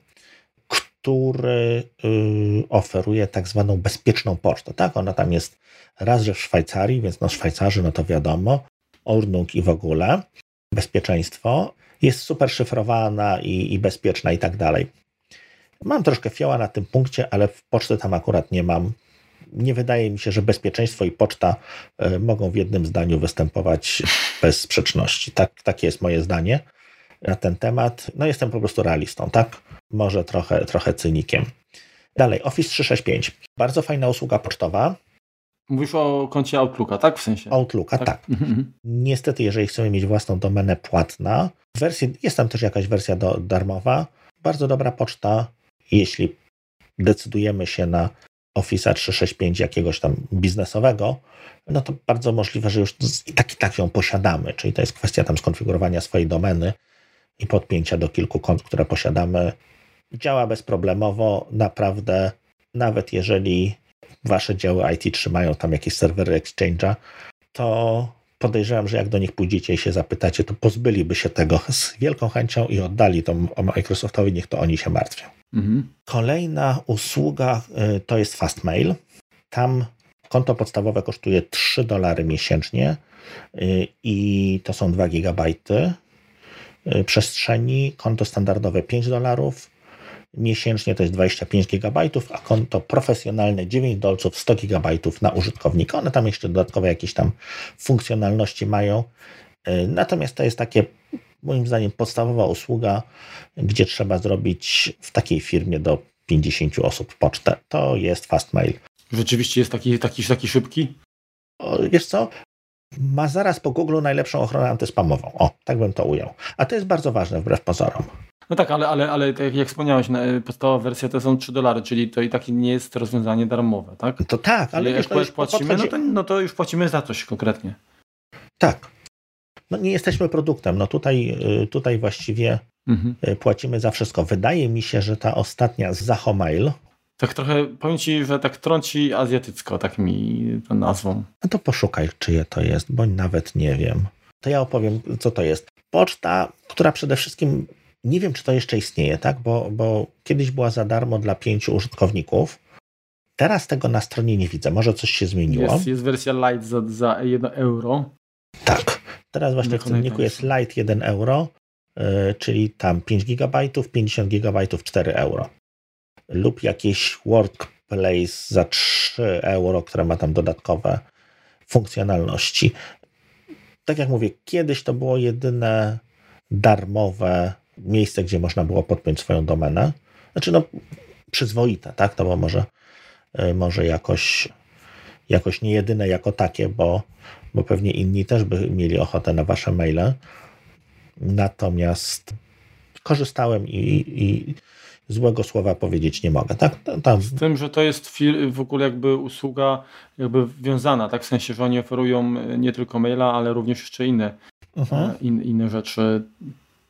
Speaker 2: który y, oferuje tak zwaną bezpieczną pocztę. Tak, ona tam jest raz, że w Szwajcarii, więc no Szwajcarzy, no to wiadomo, Ordnung i w ogóle, bezpieczeństwo, jest super szyfrowana i, i bezpieczna i tak dalej. Mam troszkę fioła na tym punkcie, ale w poczty tam akurat nie mam. Nie wydaje mi się, że bezpieczeństwo i poczta y, mogą w jednym zdaniu występować bez sprzeczności. Tak, takie jest moje zdanie na ten temat. No jestem po prostu realistą, tak? Może trochę, trochę cynikiem. Dalej, Office 365. Bardzo fajna usługa pocztowa.
Speaker 1: Mówisz o koncie Outlooka, tak? W sensie?
Speaker 2: Outlooka, tak. tak. Mhm. Niestety, jeżeli chcemy mieć własną domenę płatna, wersji, jest tam też jakaś wersja do, darmowa. Bardzo dobra poczta, jeśli decydujemy się na Office 365 jakiegoś tam biznesowego, no to bardzo możliwe, że już i tak i tak ją posiadamy, czyli to jest kwestia tam skonfigurowania swojej domeny i podpięcia do kilku kont, które posiadamy. Działa bezproblemowo, naprawdę, nawet jeżeli wasze działy IT trzymają tam jakieś serwery Exchange'a, to podejrzewam, że jak do nich pójdziecie i się zapytacie, to pozbyliby się tego z wielką chęcią i oddali to Microsoftowi, niech to oni się martwią. Mhm. Kolejna usługa y, to jest Fastmail. Tam konto podstawowe kosztuje 3 dolary miesięcznie y, i to są 2 gigabajty y, przestrzeni. Konto standardowe 5 dolarów miesięcznie to jest 25 GB, a konto profesjonalne 9 dolców 100 GB na użytkownika. One tam jeszcze dodatkowe jakieś tam funkcjonalności mają. Natomiast to jest takie moim zdaniem podstawowa usługa, gdzie trzeba zrobić w takiej firmie do 50 osób pocztę. To jest Fastmail.
Speaker 1: Rzeczywiście jest taki, taki, taki szybki?
Speaker 2: O, wiesz co? Ma zaraz po Google najlepszą ochronę antyspamową. O, tak bym to ujął. A to jest bardzo ważne wbrew pozorom.
Speaker 1: No tak, ale, ale, ale tak jak wspomniałeś, podstawowa wersja to są 3 dolary, czyli to i tak nie jest rozwiązanie darmowe, tak?
Speaker 2: To tak, ale
Speaker 1: jak wiesz, płacimy, no to, no to już płacimy za coś konkretnie.
Speaker 2: Tak no nie jesteśmy produktem. No tutaj, y, tutaj właściwie mhm. Y, płacimy za wszystko. Wydaje mi się, że ta ostatnia Zahomail.
Speaker 1: Tak trochę, powiem Ci, że tak trąci azjatycko, tak mi tą nazwą.
Speaker 2: No to poszukaj, czyje to jest, bo nawet nie wiem. To ja opowiem, co to jest. Poczta, która przede wszystkim, nie wiem, czy to jeszcze istnieje, tak? Bo, bo kiedyś była za darmo dla pięciu użytkowników. Teraz tego na stronie nie widzę. Może coś się zmieniło.
Speaker 1: Jest, jest wersja light za, za 1 euro.
Speaker 2: Tak. Teraz właśnie w cenniku jest Lite 1 euro, yy, czyli tam 5 GB, 50 GB 4 euro. Lub jakieś Workplace za 3 euro, które ma tam dodatkowe funkcjonalności. Tak jak mówię, kiedyś to było jedyne darmowe miejsce, gdzie można było podpiąć swoją domenę. Znaczy, no, przyzwoite, tak? To bo może, yy, może jakoś, jakoś nie jedyne jako takie, bo bo pewnie inni też by mieli ochotę na wasze maile. Natomiast korzystałem i, i złego słowa powiedzieć nie mogę. Tak?
Speaker 1: Tam. Z tym, że to jest w ogóle jakby usługa jakby wiązana, tak? W sensie, że oni oferują nie tylko maila, ale również jeszcze inne, mhm. in, inne rzeczy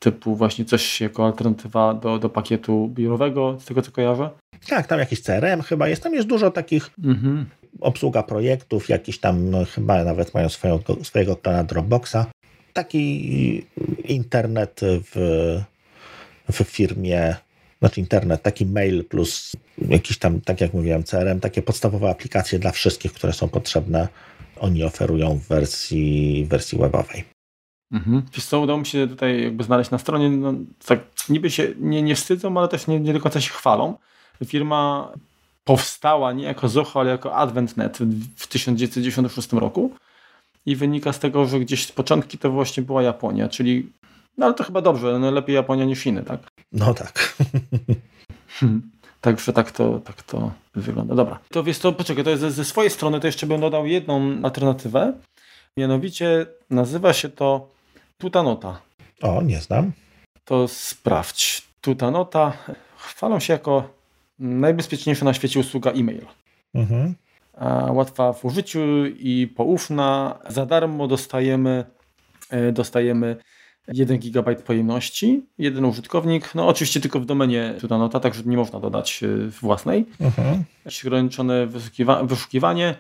Speaker 1: typu właśnie coś jako alternatywa do, do pakietu biurowego, z tego co kojarzę.
Speaker 2: Tak, tam jakiś CRM chyba jest, tam jest dużo takich mhm obsługa projektów, jakiś tam, no, chyba nawet mają swoją, swojego klana Dropboxa. Taki internet w, w firmie, znaczy internet, taki mail plus jakiś tam, tak jak mówiłem, CRM, takie podstawowe aplikacje dla wszystkich, które są potrzebne, oni oferują w wersji, wersji webowej.
Speaker 1: Mhm. Wiesz co, udało mi się tutaj jakby znaleźć na stronie, no, tak niby się nie, nie wstydzą, ale też nie, nie do końca się chwalą. Firma powstała nie jako Zoho, ale jako AdventNet w 1996 roku i wynika z tego, że gdzieś z początki to właśnie była Japonia, czyli no ale to chyba dobrze, no lepiej Japonia niż Chiny, tak?
Speaker 2: No tak.
Speaker 1: Także tak to, tak to wygląda. Dobra. To wiesz to, poczekaj, to jest ze, ze swojej strony to jeszcze bym dodał jedną alternatywę. Mianowicie nazywa się to Tutanota.
Speaker 2: O, nie znam.
Speaker 1: To sprawdź. Tutanota chwalą się jako najbezpieczniejsza na świecie usługa e-mail. Mhm. Łatwa w użyciu i poufna. Za darmo dostajemy, e, dostajemy 1 GB pojemności, jeden użytkownik, no oczywiście tylko w domenie tu na notatek, że nie można dodać y, własnej. Mhm. Ograniczone wyszukiwa wyszukiwanie,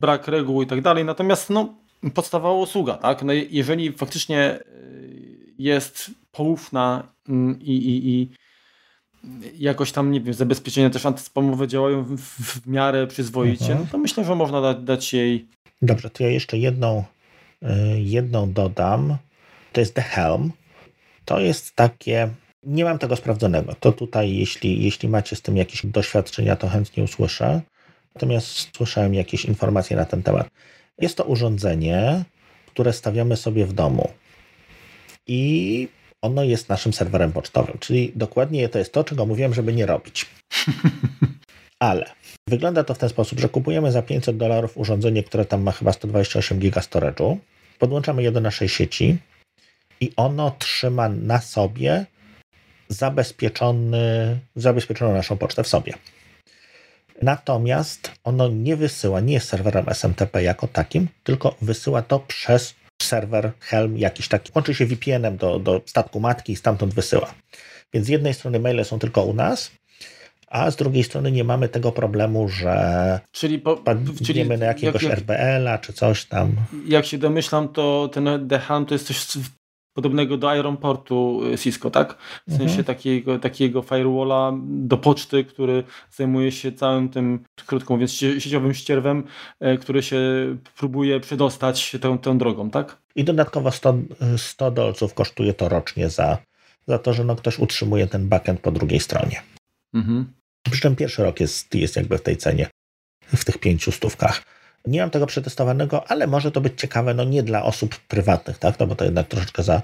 Speaker 1: brak reguł i tak dalej, natomiast no, podstawowa usługa, tak? No, jeżeli faktycznie y, jest poufna mm, i, i, i jakoś tam, nie wiem, zabezpieczenia też antyspamowe działają w, w miarę przyzwoicie, mhm. to myślę, że można dać, dać jej...
Speaker 2: Dobrze, to ja jeszcze jedną, y, jedną dodam. To jest The Helm. To jest takie... Nie mam tego sprawdzonego. To tutaj, jeśli, jeśli macie z tym jakieś doświadczenia, to chętnie usłyszę. Natomiast słyszałem jakieś informacje na ten temat. Jest to urządzenie, które stawiamy sobie w domu. I ono jest naszym serwerem pocztowym, czyli dokładnie to jest to, czego mówiłem, żeby nie robić. Ale wygląda to w ten sposób, że kupujemy za 500 dolarów urządzenie, które tam ma chyba 128 giga storage'u, podłączamy je do naszej sieci i ono trzyma na sobie zabezpieczony, zabezpieczoną naszą pocztę w sobie. Natomiast ono nie wysyła, nie jest serwerem SMTP jako takim, tylko wysyła to przez serwer Helm jakiś taki, łączy się VPN-em do, do statku matki i stamtąd wysyła. Więc z jednej strony maile są tylko u nas, a z drugiej strony nie mamy tego problemu, że czyli po, czyli na jakiegoś jak, RBL-a czy coś tam.
Speaker 1: Jak się domyślam, to ten The Helm to jest coś podobnego do Ironportu y, Cisco, tak? W sensie mhm. takiego, takiego firewalla do poczty, który zajmuje się całym tym, krótko mówiąc, sieciowym ścierwem, e, który się próbuje przedostać tą, tą drogą, tak?
Speaker 2: I dodatkowo 100, 100 dolców kosztuje to rocznie za, za to, że no ktoś utrzymuje ten backend po drugiej stronie. Mhm. Przy czym pierwszy rok jest, jest jakby w tej cenie, w tych pięciu stówkach. Nie mam tego przetestowanego, ale może to być ciekawe, no nie dla osób prywatnych, tak? No bo to jednak troszeczkę za,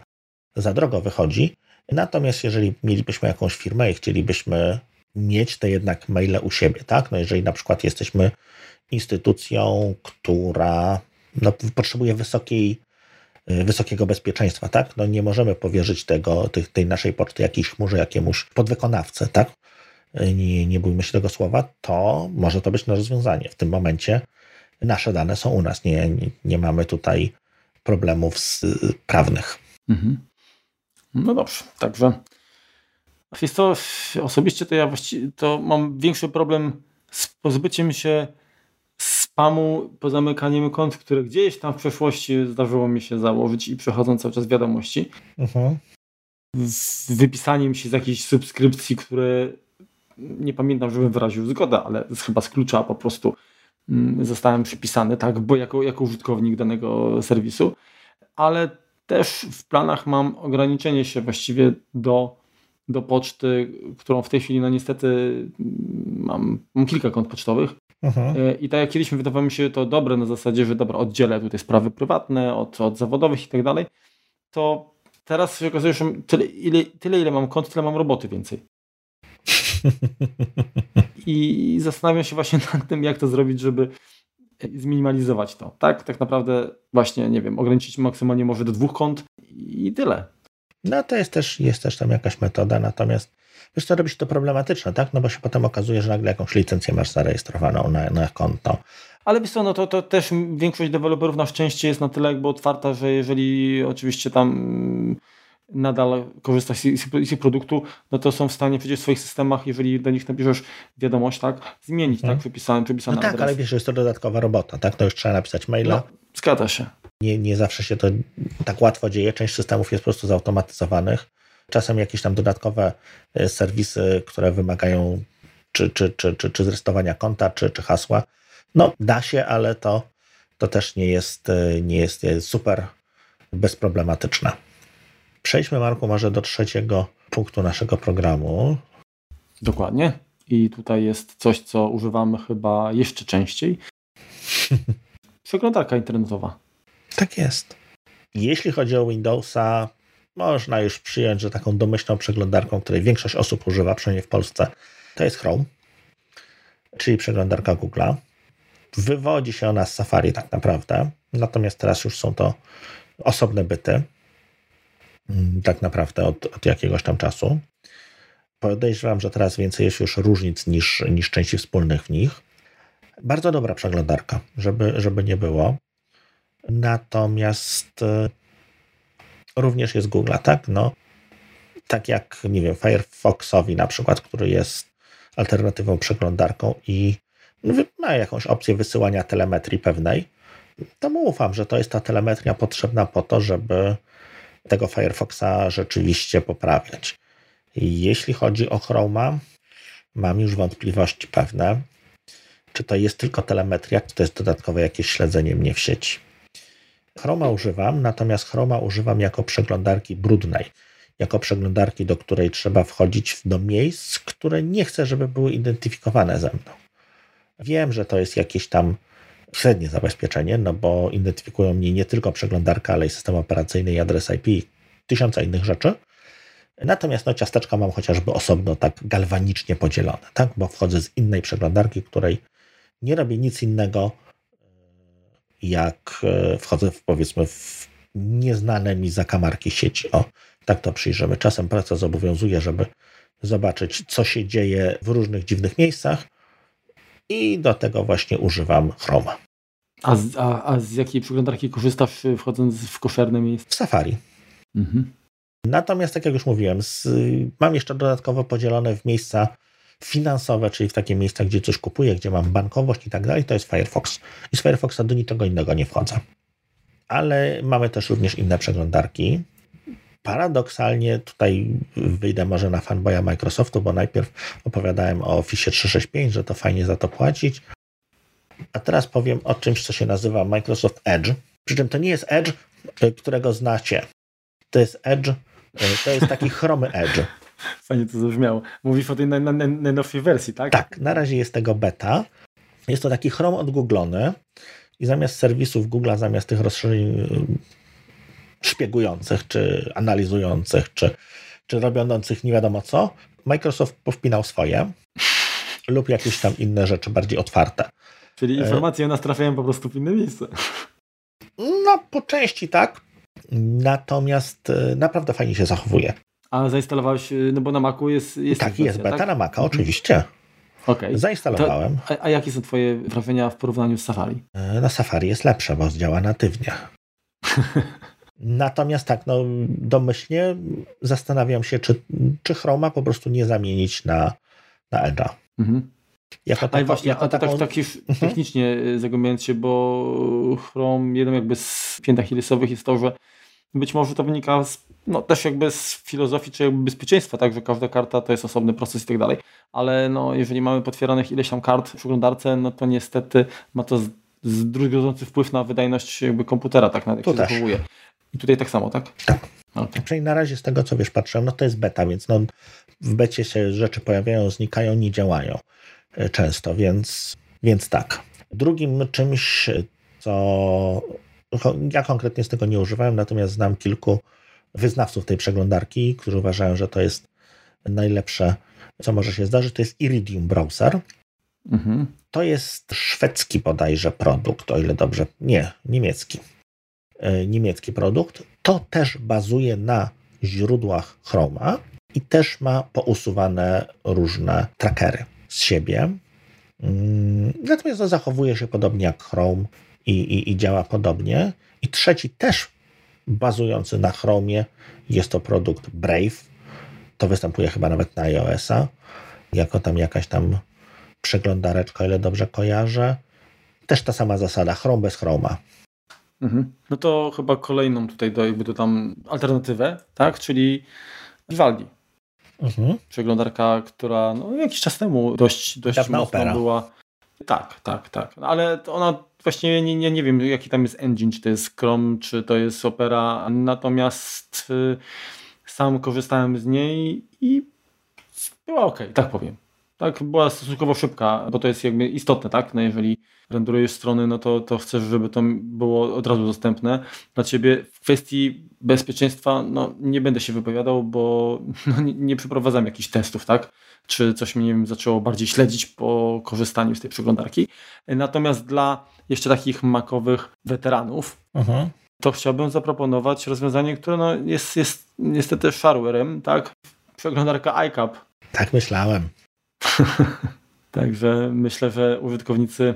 Speaker 2: za drogo wychodzi. Natomiast jeżeli mielibyśmy jakąś firmę i chcielibyśmy mieć te jednak maile u siebie, tak? No jeżeli na przykład jesteśmy instytucją, która no, potrzebuje wysokiej, wysokiego bezpieczeństwa, tak? No nie możemy powierzyć tego, tej, tej naszej poczty jakiejś chmurze, jakiemuś podwykonawcy, tak? Nie, nie bójmy się tego słowa, to może to być rozwiązanie. W tym momencie nasze dane są u nas. Nie, nie, nie mamy tutaj problemów z, prawnych. Mhm.
Speaker 1: No dobrze, także wiesz co, osobiście to ja właściwie to mam większy problem z pozbyciem się spamu, pozamykaniem kont, które gdzieś tam w przeszłości zdarzyło mi się założyć i przechodzą cały czas wiadomości. Mhm. Z wypisaniem się z jakiejś subskrypcji, które nie pamiętam, żebym wyraził zgodę, ale chyba z klucza po prostu zostałem przypisany, tak, bo jako, jako użytkownik danego serwisu, ale też w planach mam ograniczenie się właściwie do, do poczty, którą w tej chwili no niestety mm, mam, mam kilka kont pocztowych. Mhm. E, I tak jak kiedyś wydawało mi się to dobre na zasadzie, że dobra, oddzielę tutaj sprawy prywatne od, od zawodowych i tak dalej, to teraz się okazuje, że tyle ile, tyle, ile mam kont, tyle mam roboty więcej. I zastanawiam się właśnie nad tym, jak to zrobić, żeby zminimalizować to. Tak, tak naprawdę właśnie, nie wiem, ograniczyć maksymalnie może do dwóch kont i tyle.
Speaker 2: No to jest też, jest też tam jakaś metoda, natomiast wiesz, to robi się to problematyczne, tak? No bo się potem okazuje, że nagle jakąś licencję masz zarejestrowaną na, na konto.
Speaker 1: Ale wiesz co, no to, to też większość deweloperów na szczęście jest na tyle jakby otwarta, że jeżeli oczywiście tam nadal korzysta z ich produktu, no to są w stanie przecież w swoich systemach, jeżeli do nich napiszesz wiadomość, tak, zmienić, hmm. tak, wypisany, wypisany
Speaker 2: No tak,
Speaker 1: adres.
Speaker 2: ale wiesz, jest to dodatkowa robota, tak, to już trzeba napisać maila. No,
Speaker 1: zgadza się.
Speaker 2: Nie, nie zawsze się to tak łatwo dzieje, część systemów jest po prostu zautomatyzowanych. Czasem jakieś tam dodatkowe e, serwisy, które wymagają czy, czy, czy, czy, czy zrestowania konta, czy, czy hasła. No, da się, ale to, to też nie jest, e, nie jest super bezproblematyczne. Przejdźmy, Marku, może do trzeciego punktu naszego programu.
Speaker 1: Dokładnie. I tutaj jest coś, co używamy chyba jeszcze częściej. Przeglądarka internetowa.
Speaker 2: Tak jest. Jeśli chodzi o Windowsa, można już przyjąć, że taką domyślną przeglądarką, której większość osób używa, przynajmniej w Polsce, to jest Chrome, czyli przeglądarka Google'a. Wywodzi się ona z Safari tak naprawdę, natomiast teraz już są to osobne byty. Mm, tak naprawdę od, od jakiegoś tam czasu. Podejrzewam, że teraz więcej jest już różnic niż, niż części wspólnych w nich. Bardzo dobra przeglądarka, żeby, żeby nie było. Natomiast e, również jest Google, tak? No, tak jak, nie wiem, Firefoxowi na przykład, który jest alternatywą przeglądarką i ma jakąś opcję wysyłania telemetrii pewnej, to mu ufam, że to jest ta telemetria potrzebna po to, żeby tego Firefoxa rzeczywiście poprawiać. Jeśli chodzi o Chroma, mam już wątpliwości pewne, czy to jest tylko telemetria, czy to jest dodatkowe jakieś śledzenie mnie w sieci. Chroma używam, natomiast Chroma używam jako przeglądarki brudnej, jako przeglądarki, do której trzeba wchodzić do miejsc, które nie chcę, żeby były identyfikowane ze mną. Wiem, że to jest jakieś tam średnie zabezpieczenie, no bo identyfikują mnie nie tylko przeglądarka, ale i system operacyjny i adres IP, tysiące innych rzeczy. Natomiast no, ciasteczka mam chociażby osobno tak galwanicznie podzielone, tak? bo wchodzę z innej przeglądarki, której nie robię nic innego, jak e, wchodzę w, powiedzmy w nieznane mi zakamarki sieci. O, tak to przyjrzymy. Czasem praca zobowiązuje, żeby zobaczyć, co się dzieje w różnych dziwnych miejscach i do tego właśnie używam Chroma.
Speaker 1: A z, a, a z jakiej przeglądarki korzystasz wchodząc w koszerne miejsce?
Speaker 2: W Safari. Mhm. Natomiast, tak jak już mówiłem, z, mam jeszcze dodatkowo podzielone w miejsca finansowe, czyli w takie miejsca, gdzie coś kupuję, gdzie mam bankowość i tak dalej, to jest Firefox. I z Firefoxa do niczego innego nie wchodzę. Ale mamy też również inne przeglądarki. Paradoksalnie tutaj wyjdę może na fanboya Microsoftu, bo najpierw opowiadałem o Office 365, że to fajnie za to płacić. A teraz powiem o czymś, co się nazywa Microsoft Edge. Przy czym to nie jest Edge, którego znacie. To jest Edge, to jest taki chromy Edge.
Speaker 1: Fajnie to zabrzmiało. Mówisz o tej najnowszej wersji, tak?
Speaker 2: Tak, na razie jest tego beta. Jest to taki Chrome odgooglony i zamiast serwisów Google, zamiast tych rozszerzeń szpiegujących, czy analizujących, czy, czy robiących nie wiadomo co, Microsoft powpinał swoje lub jakieś tam inne rzeczy bardziej otwarte.
Speaker 1: Czyli informacje o nas trafiają po prostu w inne miejsce.
Speaker 2: No, po części tak. Natomiast y, naprawdę fajnie się zachowuje.
Speaker 1: A zainstalowałeś, y, no bo na Macu jest... jest
Speaker 2: tak, jest beta tak? na Maca, oczywiście.
Speaker 1: Okay.
Speaker 2: Zainstalowałem.
Speaker 1: To, a, a, jakie są Twoje wrażenia w porównaniu z Safari?
Speaker 2: E, na Safari jest lepsze, bo działa natywnie. Natomiast tak, no domyślnie zastanawiam się, czy, czy Chroma po prostu nie zamienić na, na Edge'a. Mhm.
Speaker 1: Jako tako, właśnie, jako a to taką... tak, tak już mhm. technicznie y, zagłębiając się, bo Chrome, jedną jakby z pięt achillesowych jest to, że być może to wynika z, no, też jakby z filozofii czy jakby bezpieczeństwa, tak, że każda karta to jest osobny proces i tak dalej, ale no, jeżeli mamy potwieranych ileś tam kart w przeglądarce, no to niestety ma to zdruzgodzący wpływ na wydajność jakby komputera, tak, na jak to się zachowuje. I tutaj tak samo, tak?
Speaker 2: Tak. Okay. Czyli na razie z tego, co wiesz, patrzę, no to jest beta, więc no, w becie się rzeczy pojawiają, znikają, nie działają e, często, więc, więc tak. Drugim czymś, co ja konkretnie z tego nie używałem, natomiast znam kilku wyznawców tej przeglądarki, którzy uważają, że to jest najlepsze, co może się zdarzyć. To jest Iridium Browser. Mhm. To jest szwedzki bodajże produkt, o ile dobrze. Nie, niemiecki. E, niemiecki produkt. To też bazuje na źródłach Chroma i też ma pousuwane różne trackery z siebie. Mm, natomiast to zachowuje się podobnie jak Chrome i, i, i działa podobnie. I trzeci też bazujący na Chromie jest to produkt Brave. To występuje chyba nawet na iOS-a, jako tam jakaś tam przeglądareczka, ile dobrze kojarzę. Też ta sama zasada, Chrome bez Chroma.
Speaker 1: Mhm. No to chyba kolejną tutaj do, jakby to tam alternatywę, tak? Czyli Vivaldi. Mhm. Przeglądarka, która no, jakiś czas temu dość, dość mocno opera. była. Tak, tak, tak. Ale ona właściwie nie, nie, nie wiem, jaki tam jest engine, czy to jest Chrome, czy to jest Opera, natomiast y, sam korzystałem z niej i była ok, tak powiem. Tak, była stosunkowo szybka, bo to jest jakby istotne, tak? No jeżeli renderujesz strony, no to, to chcesz, żeby to było od razu dostępne dla ciebie. W kwestii bezpieczeństwa, no nie będę się wypowiadał, bo no, nie, nie przeprowadzam jakichś testów, tak? Czy coś mnie nie wiem, zaczęło bardziej śledzić po korzystaniu z tej przeglądarki. Natomiast dla jeszcze takich makowych weteranów, mhm. to chciałbym zaproponować rozwiązanie, które no jest, jest niestety shareware tak? Przeglądarka iCap.
Speaker 2: Tak myślałem.
Speaker 1: Także myślę, że użytkownicy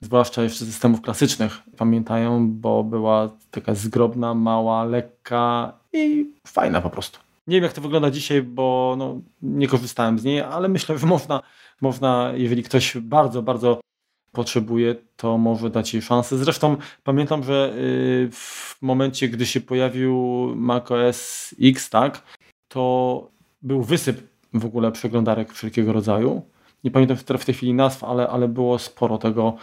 Speaker 1: zwłaszcza jeszcze systemów klasycznych, pamiętają, bo była taka zgrobna, mała, lekka i fajna po prostu. Nie wiem, jak to wygląda dzisiaj, bo no, nie korzystałem z niej, ale myślę, że można, można, jeżeli ktoś bardzo, bardzo potrzebuje, to może dać jej szansę. Zresztą pamiętam, że y, w momencie, gdy się pojawił macOS X, tak, to był wysyp w ogóle przeglądarek wszelkiego rodzaju. Nie pamiętam w tej chwili nazw, ale, ale było sporo tego.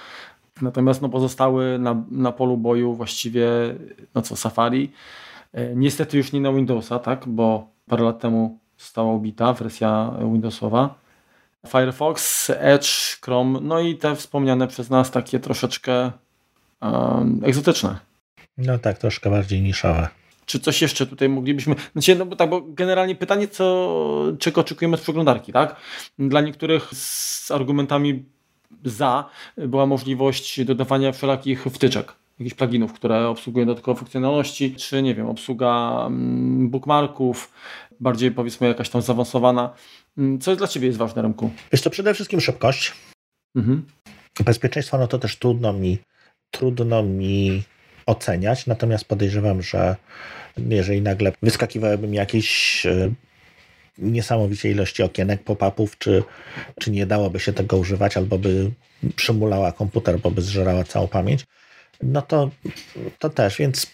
Speaker 1: Natomiast no, pozostały na, na polu boju właściwie no co, Safari. E, niestety już nie na Windowsa, tak, bo parę lat temu została ubita wersja Windowsowa. Firefox, Edge, Chrome, no i te wspomniane przez nas takie troszeczkę um, egzotyczne.
Speaker 2: No tak, troszkę bardziej niszowe.
Speaker 1: Czy coś jeszcze tutaj moglibyśmy. Znaczy, no bo tak, bo generalnie pytanie, co, czego oczekujemy od przeglądarki, tak? Dla niektórych z argumentami za była możliwość dodawania wszelakich wtyczek, jakichś pluginów, które obsługują dodatkowe funkcjonalności, czy nie wiem, obsługa mm, bookmarków, bardziej powiedzmy jakaś tam zaawansowana. Mm, co dla Ciebie jest ważne, Remku?
Speaker 2: Jest to przede wszystkim szybkość. Mhm. Bezpieczeństwo, no to też trudno mi, trudno mi oceniać, natomiast podejrzewam, że jeżeli nagle wyskakiwałyby mi jakieś e, niesamowicie ilości okienek, pop-upów, czy, czy nie dałoby się tego używać, albo by przymulała komputer, bo by zżerała całą pamięć, no to, to też, więc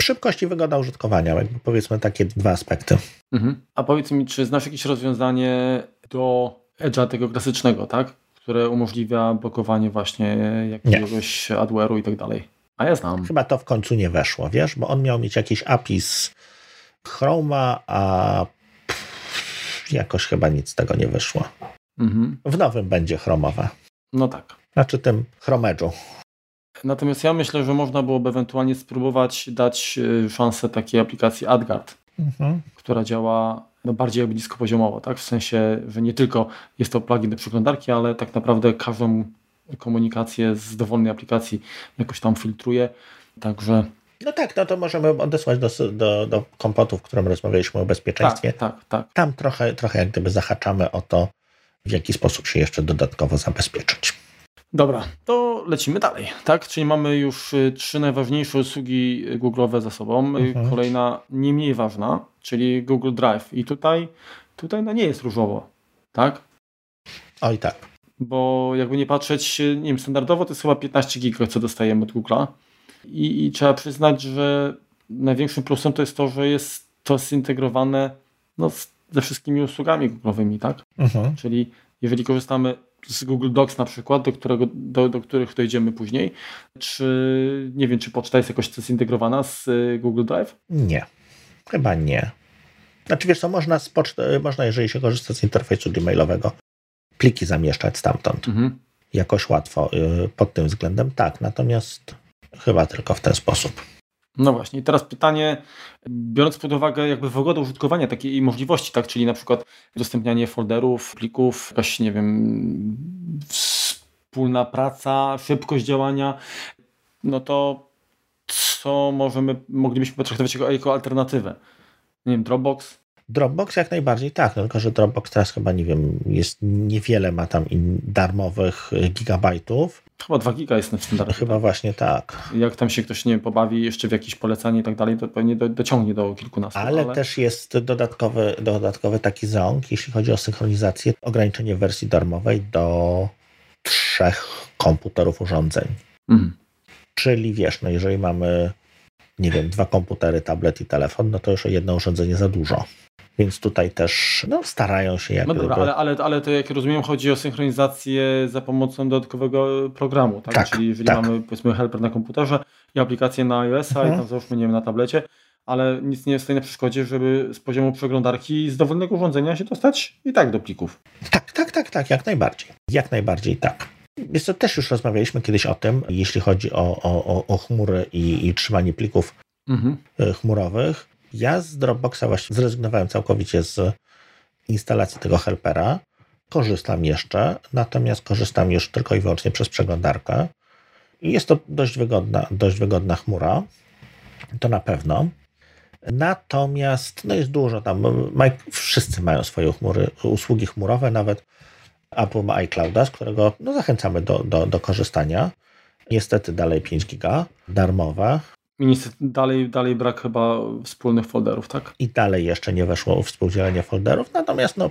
Speaker 2: szybkość i wygoda użytkowania, jakby powiedzmy takie dwa aspekty.
Speaker 1: Mhm. A powiedz mi, czy znasz jakieś rozwiązanie do Edge'a tego klasycznego, tak? Które umożliwia blokowanie właśnie jakiegoś adware'u i tak dalej? A ja znam.
Speaker 2: Chyba to w końcu nie weszło, wiesz, bo on miał mieć jakiś API z Chroma, a jakoś chyba nic z tego nie wyszło. Mhm. W nowym będzie chromowe.
Speaker 1: No tak.
Speaker 2: Znaczy tym chromedżu.
Speaker 1: Natomiast ja myślę, że można byłoby ewentualnie spróbować dać y, szansę takiej aplikacji AdGuard, mhm. która działa no, bardziej bliskopoziomowo, tak? W sensie, że nie tylko jest to plugin do przeglądarki, ale tak naprawdę każdą komunikację z dowolnej aplikacji jakoś tam filtruje. Także.
Speaker 2: No tak, no to możemy odesłać do, do, do kompotu, w którym rozmawialiśmy o bezpieczeństwie.
Speaker 1: Tak, tak, tak.
Speaker 2: Tam trochę, trochę jak gdyby zahaczamy o to, w jaki sposób się jeszcze dodatkowo zabezpieczyć.
Speaker 1: Dobra, to lecimy dalej, tak? Czyli mamy już y, trzy najważniejsze usługi Google'owe za sobą. Y, mhm. Kolejna nie mniej ważna, czyli Google Drive. I tutaj, tutaj no nie jest różowo, tak?
Speaker 2: Oj tak
Speaker 1: bo jakby nie patrzeć, nie wiem, standardowo to jest chyba 15 giga, co dostajemy od Google'a I, i trzeba przyznać, że największym plusem to jest to, że jest to zintegrowane no, ze wszystkimi usługami Google'owymi, tak? Mhm. Czyli jeżeli korzystamy z Google Docs na przykład, do, którego, do, do których dojdziemy później, czy nie wiem, czy poczta jest jakoś zintegrowana z y, Google Drive?
Speaker 2: Nie, chyba nie. Znaczy wiesz co, można, z poczty, można jeżeli się korzysta z interfejsu gmailowego, pliki zamieszczać stamtąd. Mhm. Jakoś łatwo y, pod tym względem, tak. Natomiast chyba tylko w ten sposób.
Speaker 1: No właśnie, i teraz pytanie, biorąc pod uwagę jakby wygodę użytkowania takiej możliwości, tak, czyli na przykład udostępnianie folderów, plików, jakaś, nie wiem, wspólna praca, szybkość działania, no to co możemy, moglibyśmy potraktować jako, jako alternatywę? Nie wiem, Dropbox?
Speaker 2: Dropbox jak najbardziej tak, no tylko że Dropbox teraz chyba nie wiem, jest niewiele ma tam darmowych y, gigabajtów.
Speaker 1: Chyba 2 giga jest na standardzie.
Speaker 2: Chyba tak? właśnie tak.
Speaker 1: Jak tam się ktoś nie pobawi jeszcze w jakieś polecanie i tak dalej, to pewnie do, dociągnie do kilkunastu.
Speaker 2: Ale, ale, też jest dodatkowy, dodatkowy taki ząg, jeśli chodzi o synchronizację, ograniczenie wersji darmowej do trzech komputerów urządzeń. Mhm. Czyli wiesz, no jeżeli mamy nie wiem, dwa komputery, tablet i telefon, no to już jedno urządzenie za dużo. Więc tutaj też no, starają się jak
Speaker 1: No dobra, ale, ale, ale to jak rozumiem chodzi o synchronizację za pomocą dodatkowego programu, tak?
Speaker 2: tak
Speaker 1: Czyli jeżeli
Speaker 2: tak.
Speaker 1: mamy powiedzmy helper na komputerze i aplikację na iOS-a mhm. i tam załóżmy nie wiem, na tablecie, ale nic nie stoi na przeszkodzie, żeby z poziomu przeglądarki z dowolnego urządzenia się dostać i tak do plików.
Speaker 2: Tak, tak, tak, tak, jak najbardziej. Jak najbardziej tak. Więc to też już rozmawialiśmy kiedyś o tym, jeśli chodzi o, o, o chmury i, i trzymanie plików mhm. E, chmurowych. Ja z Dropboxa właśnie zrezygnowałem całkowicie z instalacji tego helpera. Korzystam jeszcze, natomiast korzystam już tylko i wyłącznie przez przeglądarkę. I jest to dość wygodna, dość wygodna chmura. To na pewno. Natomiast no jest dużo tam. Wszyscy mają swoje chmury, usługi chmurowe, nawet Apple ma iClouda, z którego no, zachęcamy do, do, do korzystania. Niestety dalej 5 giga, darmowe.
Speaker 1: I niestety dalej, dalej brak chyba wspólnych folderów, tak?
Speaker 2: I dalej jeszcze nie weszło współdzielenie folderów, natomiast no,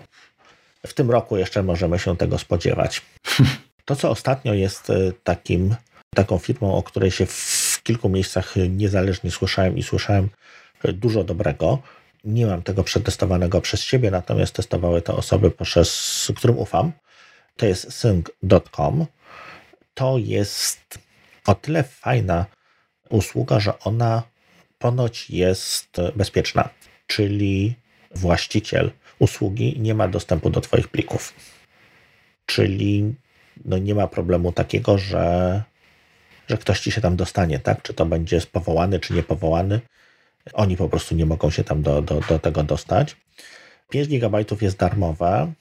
Speaker 2: w tym roku jeszcze możemy się tego spodziewać. To, co ostatnio jest e, takim, taką firmą, o której się w kilku miejscach niezależnie słyszałem i słyszałem e, dużo dobrego, nie mam tego przetestowanego przez siebie, natomiast testowały to osoby, przez, którym ufam. To jest sync.com. To jest o tyle fajna usługa, że ona ponoć jest bezpieczna, czyli właściciel usługi nie ma dostępu do Twoich plików. Czyli no nie ma problemu takiego, że, że ktoś ci się tam dostanie, tak? Czy to będzie powołany, czy niepowołany. Oni po prostu nie mogą się tam do, do, do tego dostać. 5 GB jest darmowe.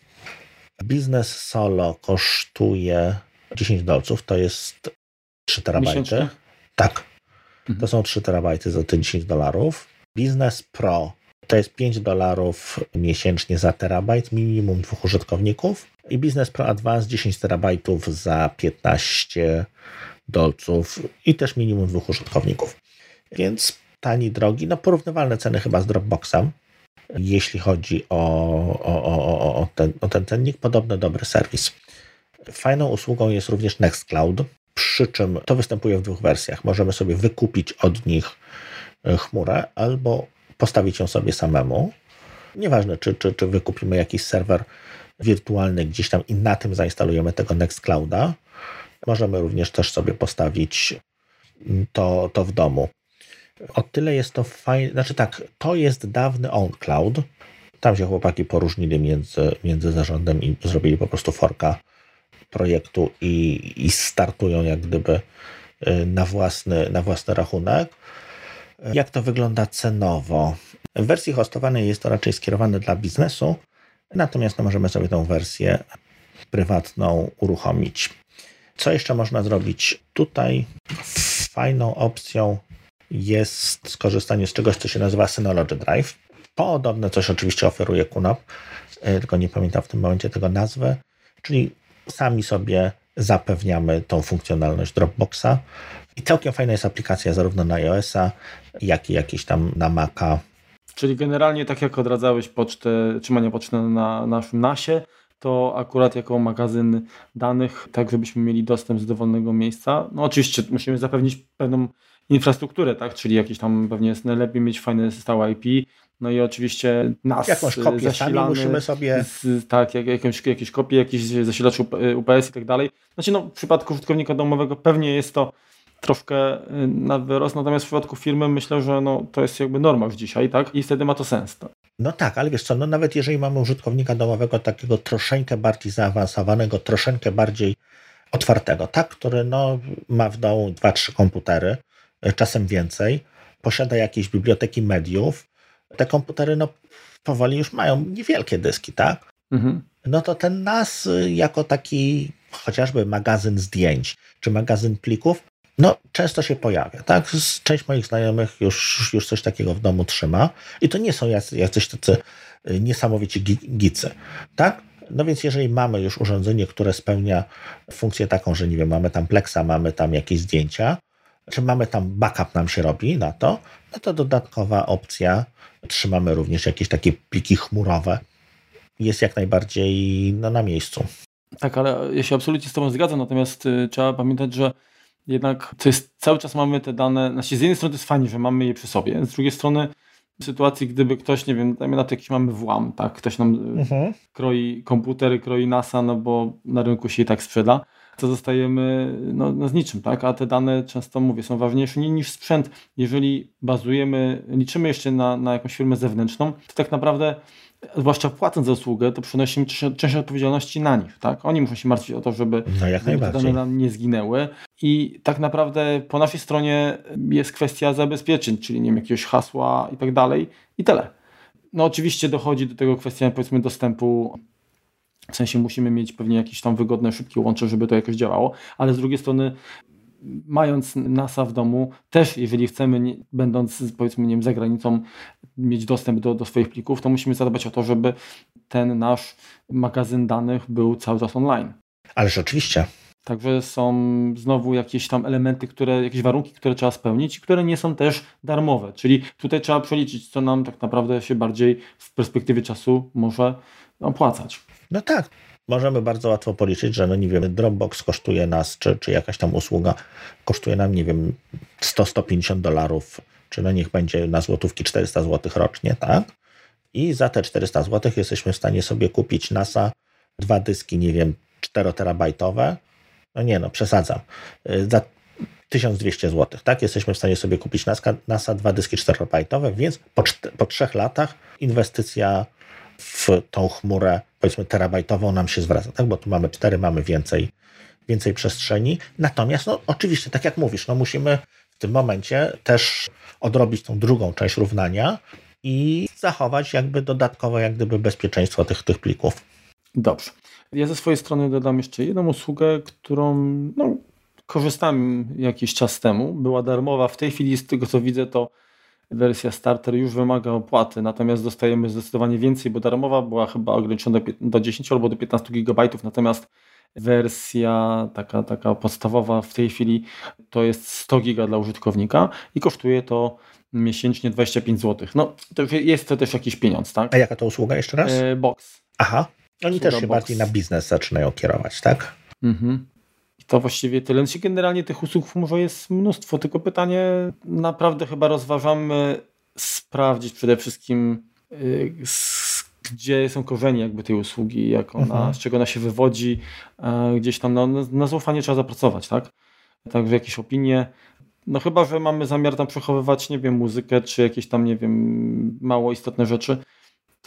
Speaker 2: Biznes solo kosztuje 10 dolców, to jest 3 terabajty. Miesięcznie? Tak. To są 3 terabajty za te 10 dolarów. Biznes Pro to jest 5 dolarów miesięcznie za terabajt, minimum dwóch użytkowników. I Business Pro Advanced 10 terabajtów za 15 dolców i też minimum dwóch użytkowników. Więc tani, drogi, no porównywalne ceny chyba z Dropboxem, jeśli chodzi o, o, o, o, ten, o ten cennik. Podobno dobry serwis. Fajną usługą jest również Nextcloud, przy czym to występuje w dwóch wersjach. Możemy sobie wykupić od nich e, chmurę albo postawić ją sobie samemu. Nieważne, czy, czy, czy wykupimy jakiś serwer wirtualny gdzieś tam i na tym zainstalujemy tego Nextclouda. Możemy również też sobie postawić to, to w domu. O tyle jest to fajne, znaczy tak, to jest dawny OwnCloud. Tam się chłopaki poróżnili między, między zarządem i zrobili po prostu forka projektu i, i startują jak gdyby y, na własny, na własny rachunek. Jak to wygląda cenowo? W wersji hostowanej jest to raczej skierowane dla biznesu, natomiast no, możemy sobie tą wersję prywatną uruchomić. Co jeszcze można zrobić? Tutaj fajną opcją jest skorzystanie z czegoś, co się nazywa Synology Drive. Podobne coś oczywiście oferuje QNOP, e, tylko nie pamiętam w tym momencie tego nazwy, czyli sami sobie zapewniamy tą funkcjonalność Dropboxa. I całkiem fajna jest aplikacja zarówno na iOS-a, jak i jakieś tam na Maca.
Speaker 1: Czyli generalnie tak jak odradzałeś pocztę, trzymanie poczty na naszym NASie, to akurat jako magazyn danych, tak żebyśmy mieli dostęp z dowolnego miejsca. No oczywiście musimy zapewnić pewną infrastrukturę, tak? Czyli jakieś tam pewnie jest najlepiej mieć fajne stałe IP, no i oczywiście nas
Speaker 2: Jakąś kopię sami musimy sobie...
Speaker 1: Z, tak, jak, jakieś, jakieś kopie, jakiś zasilacz UPS i tak dalej. Znaczy no, w przypadku użytkownika domowego pewnie jest to troszkę y, na wyrost, natomiast w przypadku firmy myślę, że no, to jest jakby norma już dzisiaj, tak? I wtedy ma to sens. Tak?
Speaker 2: No tak, ale wiesz co, no nawet jeżeli mamy użytkownika domowego takiego troszeczkę bardziej zaawansowanego, troszeczkę bardziej otwartego, tak? Który no, ma w domu dwa, trzy komputery, y, czasem więcej, posiada jakieś biblioteki mediów, te komputery no, powoli już mają niewielkie dyski, tak? Mhm. No to ten NAS y, jako taki chociażby magazyn zdjęć czy magazyn plików, no często się pojawia, tak? Część moich znajomych już, już coś takiego w domu trzyma i to nie są jacyś, jacyś tacy y, niesamowici gicy, tak? No więc jeżeli mamy już urządzenie, które spełnia funkcję taką, że nie wiem, mamy tam Plexa, mamy tam jakieś zdjęcia, czy mamy tam backup nam się robi na to, no to dodatkowa opcja trzymamy również jakieś takie pliki chmurowe. Jest jak najbardziej no, na miejscu.
Speaker 1: Tak, ale ja się absolutnie z Tobą zgadzam, natomiast y, trzeba pamiętać, że jednak to jest, cały czas mamy te dane, znaczy z jednej strony to jest fajnie, że mamy je przy sobie, z drugiej strony w sytuacji, gdyby ktoś, nie wiem, dajmy na to jakiś mamy włam, tak, ktoś nam y, mhm. kroi komputery, kroi NASA, no bo na rynku się i tak sprzeda, to zostajemy no, no z niczym, tak? A te dane często, mówię, są ważniejsze niż sprzęt. Jeżeli bazujemy, liczymy jeszcze na, na jakąś firmę zewnętrzną, to tak naprawdę zwłaszcza płacąc za usługę, to przenosimy część odpowiedzialności na nich, tak? Oni muszą się martwić o to, żeby
Speaker 2: no
Speaker 1: dane nam nie zginęły i tak naprawdę po naszej stronie jest kwestia zabezpieczeń, czyli nie wiem, jakiegoś hasła i tak dalej i tyle. No oczywiście dochodzi do tego kwestia powiedzmy dostępu w sensie musimy mieć pewnie jakieś tam wygodne, szybkie łącze, żeby to jakoś działało, ale z drugiej strony mając NASA w domu, też jeżeli chcemy, nie, będąc powiedzmy nie wiem, za granicą, mieć dostęp do, do swoich plików, to musimy zadbać o to, żeby ten nasz magazyn danych był cały czas online.
Speaker 2: Ależ oczywiście.
Speaker 1: Także są znowu jakieś tam elementy, które, jakieś warunki, które trzeba spełnić, które nie są też darmowe. Czyli tutaj trzeba przeliczyć, co nam tak naprawdę się bardziej w perspektywie czasu może opłacać.
Speaker 2: No tak. Możemy bardzo łatwo policzyć, że no nie wiem, Dropbox kosztuje nas, czy, czy jakaś tam usługa kosztuje nam, nie wiem, 100-150 dolarów, czy no niech będzie na złotówki 400 zł rocznie, tak? I za te 400 zł jesteśmy w stanie sobie kupić NASA, dwa dyski, nie wiem, 4 terabajtowe, no nie no, przesadzam, y, za 1200 zł, tak? Jesteśmy w stanie sobie kupić NASA, NASA dwa dyski 4-bajtowe, więc po, po trzech latach inwestycja w tą chmurę, powiedzmy terabajtową nam się zwraca, tak? Bo tu mamy 4, mamy więcej, więcej przestrzeni. Natomiast, no oczywiście, tak jak mówisz, no musimy w tym momencie też odrobić tą drugą część równania i zachować jakby dodatkowo jak gdyby bezpieczeństwo tych, tych plików.
Speaker 1: Dobrze. Ja ze swojej strony dodam jeszcze jedną usługę, którą no, korzystałem jakiś czas temu. Była darmowa. W tej chwili, z tego co widzę, to wersja starter już wymaga opłaty, natomiast dostajemy zdecydowanie więcej, bo darmowa była chyba ograniczona do 10 albo do 15 GB, natomiast wersja taka, taka podstawowa w tej chwili to jest 100 GB dla użytkownika i kosztuje to miesięcznie 25 zł. No, to jest to też jakiś pieniądz, tak?
Speaker 2: A jaka to usługa jeszcze raz?
Speaker 1: E, box.
Speaker 2: Aha. Oni też się box. bardziej na biznes zaczynają kierować, tak? Mhm.
Speaker 1: To właściwie tyle. Znaczy, generalnie tych usług może jest mnóstwo, tylko pytanie naprawdę chyba rozważamy sprawdzić przede wszystkim y, gdzie są korzenie jakby tej usługi, jak ona, mhm. z czego ona się wywodzi, gdzieś tam no, na zaufanie trzeba zapracować, tak? Także jakieś opinie, no chyba, że mamy zamiar tam przechowywać, nie wiem, muzykę, czy jakieś tam, nie wiem, mało istotne rzeczy,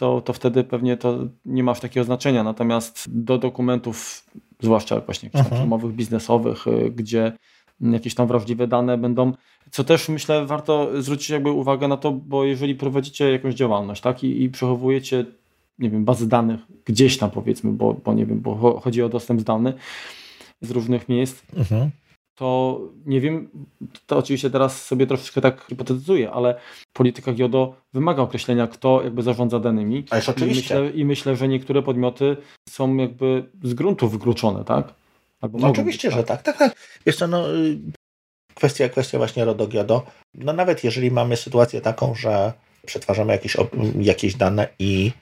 Speaker 1: to, to wtedy pewnie to nie ma już takiego znaczenia. Natomiast do dokumentów, zwłaszcza właśnie tam mhm. biznesowych, y, gdzie jakieś tam wrażliwe dane będą, co też myślę warto zwrócić jakby uwagę na to, bo jeżeli prowadzicie jakąś działalność, tak, i, i przechowujecie nie wiem, bazy danych gdzieś tam powiedzmy, bo, bo nie wiem, bo chodzi o dostęp zdalny z różnych miejsc, mhm to nie wiem, to oczywiście teraz sobie troszeczkę tak hipotetyzuję, ale polityka GIODO wymaga określenia, kto jakby zarządza danymi.
Speaker 2: Ależ oczywiście.
Speaker 1: I myślę, I myślę, że niektóre podmioty są jakby z gruntu wykluczone, tak?
Speaker 2: No oczywiście, być, że tak. tak, tak. Wiesz co, no, y, kwestia, kwestia właśnie RODO GIODO, no nawet jeżeli mamy sytuację taką, że przetwarzamy jakieś, jakieś dane i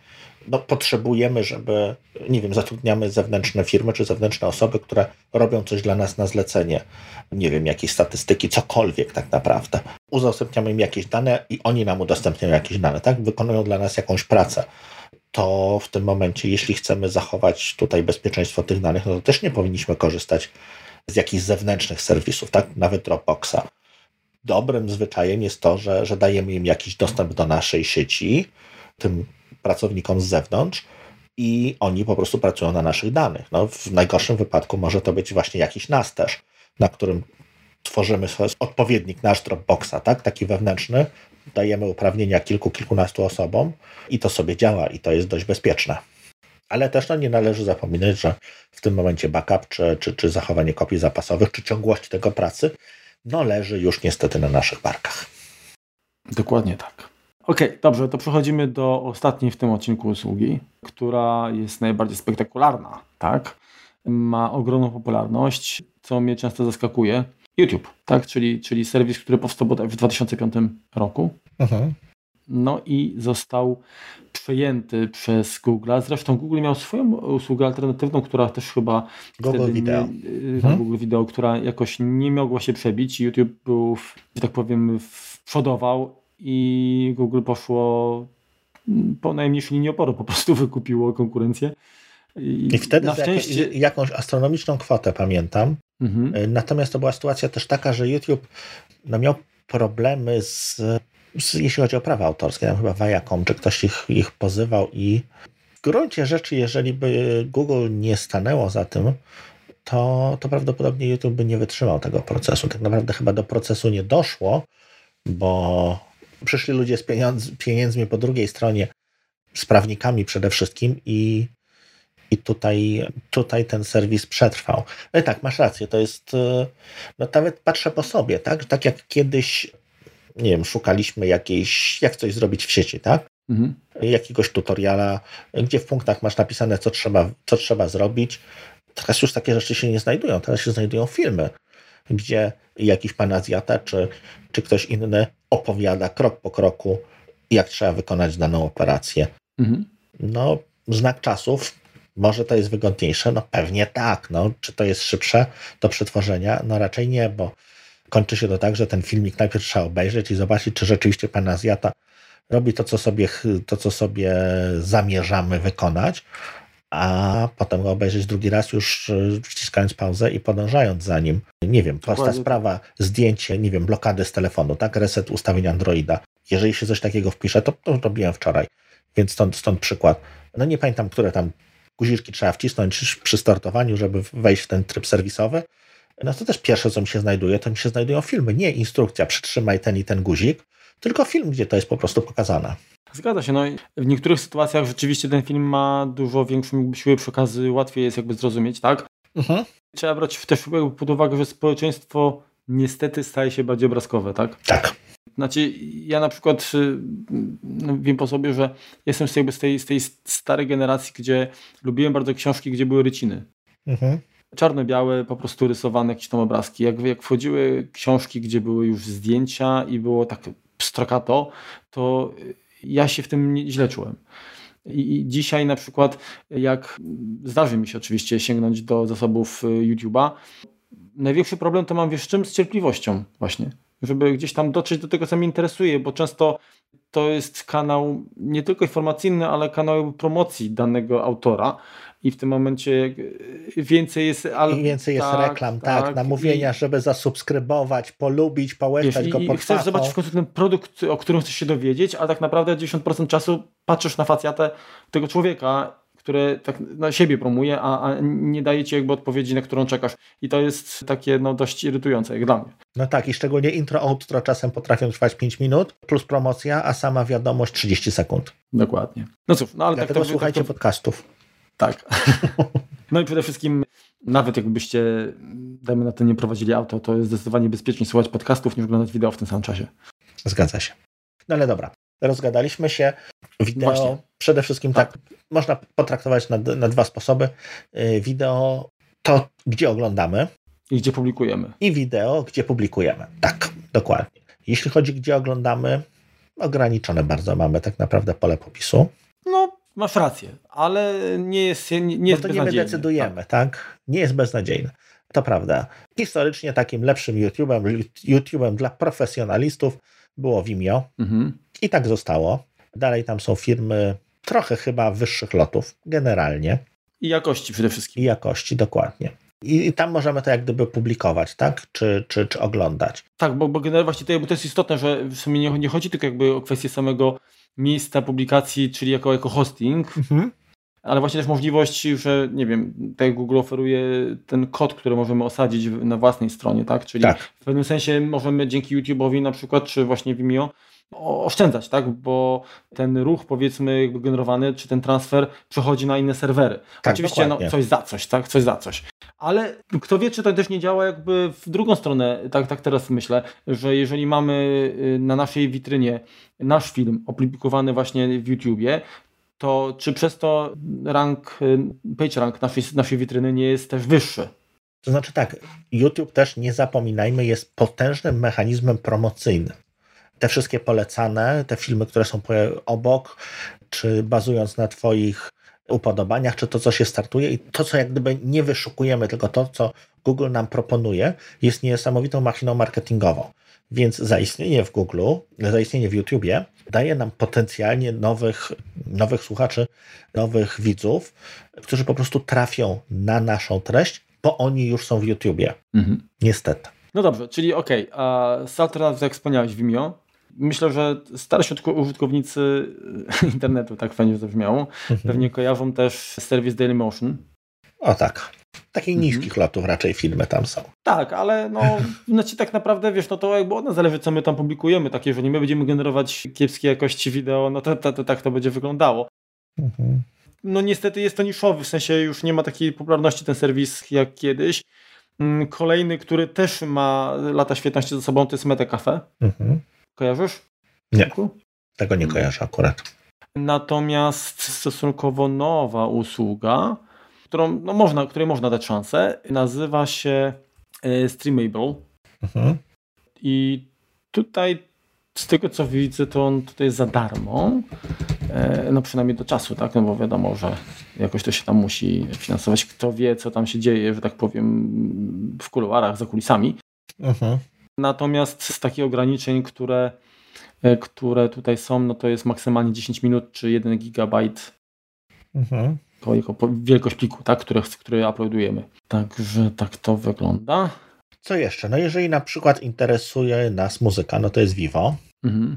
Speaker 2: no, potrzebujemy, żeby, nie wiem, zatrudniamy zewnętrzne firmy czy zewnętrzne osoby, które robią coś dla nas na zlecenie, nie wiem, jakieś statystyki, cokolwiek tak naprawdę. Udostępniamy im jakieś dane i oni nam udostępniają jakieś dane, tak? Wykonują dla nas jakąś pracę. To w tym momencie, jeśli chcemy zachować tutaj bezpieczeństwo tych danych, no to też nie powinniśmy korzystać z jakichś zewnętrznych serwisów, tak? Nawet Dropboxa. Dobrym zwyczajem jest to, że, że dajemy im jakiś dostęp do naszej sieci, tym pracownikom z zewnątrz i oni po prostu pracują na naszych danych. No, w najgorszym wypadku może to być właśnie jakiś nas też, na którym tworzymy odpowiednik nasz Dropboxa, tak? taki wewnętrzny, dajemy uprawnienia kilku, kilkunastu osobom i to sobie działa i to jest dość bezpieczne. Ale też no, nie należy zapominać, że w tym momencie backup, czy, czy, czy zachowanie kopii zapasowych, czy ciągłość tego pracy, no leży już niestety na naszych barkach.
Speaker 1: Dokładnie tak. Okej, okay, dobrze, to przechodzimy do ostatniej w tym odcinku usługi, która jest najbardziej spektakularna, tak? Ma ogromną popularność, co mnie często zaskakuje. YouTube, tak? Czyli, czyli serwis, który powstał w 2005 roku. Mhm. No i został przejęty przez Google. Zresztą Google miał swoją usługę alternatywną, która też chyba
Speaker 2: Google Video.
Speaker 1: Nie, y, mhm. Google Video, która jakoś nie mogła się przebić. YouTube był, że tak powiem, przodował i Google poszło po najmniejszej linii oporu, po prostu wykupiło konkurencję.
Speaker 2: I, I wtedy na szczęście... Jak, jakąś astronomiczną kwotę pamiętam. Mhm. Y, natomiast to była sytuacja też taka, że YouTube no, miał problemy z, z, jeśli chodzi o prawa autorskie. Tam chyba Viacom, czy ktoś ich, ich pozywał i w gruncie rzeczy, jeżeli by Google nie stanęło za tym, to, to prawdopodobnie YouTube by nie wytrzymał tego procesu. Tak naprawdę chyba do procesu nie doszło, bo przyszli ludzie z pieniądz, pieniędzmi po drugiej stronie, z prawnikami przede wszystkim i, i tutaj, tutaj ten serwis przetrwał. No i tak, masz rację, to jest, e, no nawet patrzę po sobie, tak, tak jak kiedyś, nie wiem, szukaliśmy jakiejś, jak coś zrobić w sieci, tak, mhm. jakiegoś tutoriala, gdzie w punktach masz napisane, co trzeba, co trzeba zrobić, teraz już takie rzeczy się nie znajdują, teraz się znajdują filmy, gdzie jakiś pan Azjata czy, czy ktoś inny opowiada krok po kroku, jak trzeba wykonać daną operację. Mhm. No, znak czasów, może to jest wygodniejsze? No pewnie tak. No, czy to jest szybsze do przetworzenia? No raczej nie, bo kończy się to tak, że ten filmik najpierw trzeba obejrzeć i zobaczyć, czy rzeczywiście pan Azjata robi to, co sobie, to, co sobie zamierzamy wykonać, a potem go obejrzeć drugi raz już wciskając pauzę i podążając za nim. Nie wiem, prosta sprawa, zdjęcie, nie wiem, blokady z telefonu, tak, reset ustawień Androida. Jeżeli się coś takiego wpisze, to, to robiłem wczoraj, więc stąd, stąd przykład. No nie pamiętam, które tam guziczki trzeba wcisnąć przy startowaniu, żeby wejść w ten tryb serwisowy. No to też pierwsze, co mi się znajduje, to mi się znajdują filmy, nie instrukcja, przytrzymaj ten i ten guzik, tylko film, gdzie to jest po prostu pokazane.
Speaker 1: Zgadza się. No, w niektórych sytuacjach rzeczywiście ten film ma dużo większą siłę przy okazji, łatwiej jest jakby zrozumieć, tak? Mhm. Trzeba brać też pod uwagę, że społeczeństwo niestety staje się bardziej obrazkowe, tak?
Speaker 2: Tak.
Speaker 1: Znaczy, ja na przykład y, no, wiem po sobie, że jestem z, jakby z, tej, z tej starej generacji, gdzie lubiłem bardzo książki, gdzie były ryciny. Mhm. Czarno-białe, po prostu rysowane jakieś tam obrazki. Jak, jak wchodziły książki, gdzie były już zdjęcia i było tak strokato, to ja się w tym źle czułem. I dzisiaj na przykład, jak zdarzy mi się oczywiście sięgnąć do zasobów y, YouTube'a, największy problem to mam wiesz czym? Z cierpliwością właśnie. Żeby gdzieś tam dotrzeć do tego, co mnie interesuje, bo często to jest kanał nie tylko informacyjny, ale kanał promocji danego autora i w tym momencie więcej jest...
Speaker 2: Al... I więcej jest tak, reklam, tak, tak namówienia, I... żeby zasubskrybować, polubić, połechtać Wiesz, go pod
Speaker 1: chcesz zobaczyć w końcu ten produkt, o którym chcesz się dowiedzieć, a tak naprawdę 90% czasu patrzysz na facjatę tego człowieka które tak na siebie promuje, a, a, nie daje ci jakby odpowiedzi, na którą czekasz. I to jest takie no, dość irytujące, jak dla mnie.
Speaker 2: No tak, i szczególnie intro, outro czasem potrafią trwać 5 minut, plus promocja, a sama wiadomość 30 sekund.
Speaker 1: Dokładnie. No cóż, no ale
Speaker 2: Dlatego tak to, słuchajcie tak to... podcastów.
Speaker 1: Tak. No i przede wszystkim, nawet jakbyście, dajmy na to, nie prowadzili auto, to jest zdecydowanie bezpieczniej słuchać podcastów niż oglądać wideo w tym samym czasie.
Speaker 2: Zgadza się. No ale dobra, rozgadaliśmy się. Wideo Właśnie. przede wszystkim tak. tak, można potraktować na, na dwa sposoby. Y, wideo to, gdzie oglądamy.
Speaker 1: I gdzie publikujemy.
Speaker 2: I wideo, gdzie publikujemy. Tak, dokładnie. Jeśli chodzi, gdzie oglądamy, ograniczone bardzo mamy tak naprawdę pole popisu.
Speaker 1: No, masz rację, ale nie jest, nie, nie jest
Speaker 2: Bo to nie my decydujemy, tak. tak? Nie jest beznadziejne. To prawda. Historycznie takim lepszym YouTube'em, YouTube'em dla profesjonalistów było Vimeo. Mhm. I tak zostało. Dalej tam są firmy trochę chyba wyższych lotów, generalnie.
Speaker 1: I jakości przede wszystkim.
Speaker 2: I jakości, dokładnie. I, I, tam możemy to jak gdyby publikować, tak? Czy, czy, czy oglądać.
Speaker 1: Tak, bo, bo generalnie właśnie to, bo to jest istotne, że w sumie nie, nie chodzi tylko jakby o kwestię samego miejsca publikacji, czyli jako, jako hosting, mhm. ale właśnie też możliwość, że nie wiem, tak Google oferuje ten kod, który możemy osadzić na własnej stronie, tak? Czyli tak. w pewnym sensie możemy dzięki YouTube'owi na przykład, czy właśnie Vimeo oszczędzać, tak? Bo ten ruch powiedzmy jakby generowany, czy ten transfer przechodzi na inne serwery. Tak, Oczywiście no, coś za coś, tak? Coś za coś. Ale kto wie, czy to też nie działa jakby w drugą stronę, tak, tak teraz myślę, że jeżeli mamy y, na naszej witrynie nasz film opublikowany właśnie w YouTubie, to czy przez to rank, y, page rank naszej, naszej witryny nie jest też wyższy?
Speaker 2: To znaczy tak, YouTube też nie zapominajmy, jest potężnym mechanizmem promocyjnym te wszystkie polecane, te filmy, które są obok, czy bazując na Twoich upodobaniach, czy to, co się startuje i to, co jak gdyby nie wyszukujemy, tylko to, co Google nam proponuje, jest niesamowitą machiną marketingową. Więc zaistnienie w Google, zaistnienie w YouTubie daje nam potencjalnie nowych, nowych słuchaczy, nowych widzów, którzy po prostu trafią na naszą treść, bo oni już są w YouTubie. Mhm. Niestety.
Speaker 1: No dobrze, czyli okej, okay, a z alternatyw, jak wspomniałeś, Vimeo, myślę, że starsi użytkownicy internetu, tak fajnie to brzmiało, mhm. pewnie kojarzą też serwis Dailymotion.
Speaker 2: O tak. Takich mhm. niskich lotów raczej filmy tam są.
Speaker 1: Tak, ale no, znaczy tak naprawdę, wiesz, no to jakby od nas zależy, co my tam publikujemy. Tak, jeżeli my będziemy generować kiepskiej jakości wideo, no to, to, to tak to będzie wyglądało. Mhm. No niestety jest to niszowy, w sensie już nie ma takiej popularności ten serwis jak kiedyś. Mm, kolejny, który też ma lata świetności za sobą, to jest MetaCafe. Mhm. Kojarzysz?
Speaker 2: Nie, tego nie kojarzę akurat.
Speaker 1: Natomiast stosunkowo nowa usługa którą, no można, której można dać szansę. Nazywa się e, Streamable. Mhm. I tutaj z tego co widzę, to on tutaj jest za darmo. E, no przynajmniej do czasu, tak? No bo wiadomo, że jakoś to się tam musi finansować. Kto wie, co tam się dzieje, że tak powiem, w kuluarach, za kulisami. Mhm. Natomiast z takich ograniczeń, które, e, które tutaj są, no to jest maksymalnie 10 minut czy 1 gigabajt mhm. jako wielkość pliku, tak, który, który uploadujemy. Także tak to wygląda.
Speaker 2: Co jeszcze? No jeżeli na przykład interesuje nas muzyka, no to jest Vivo. Mhm.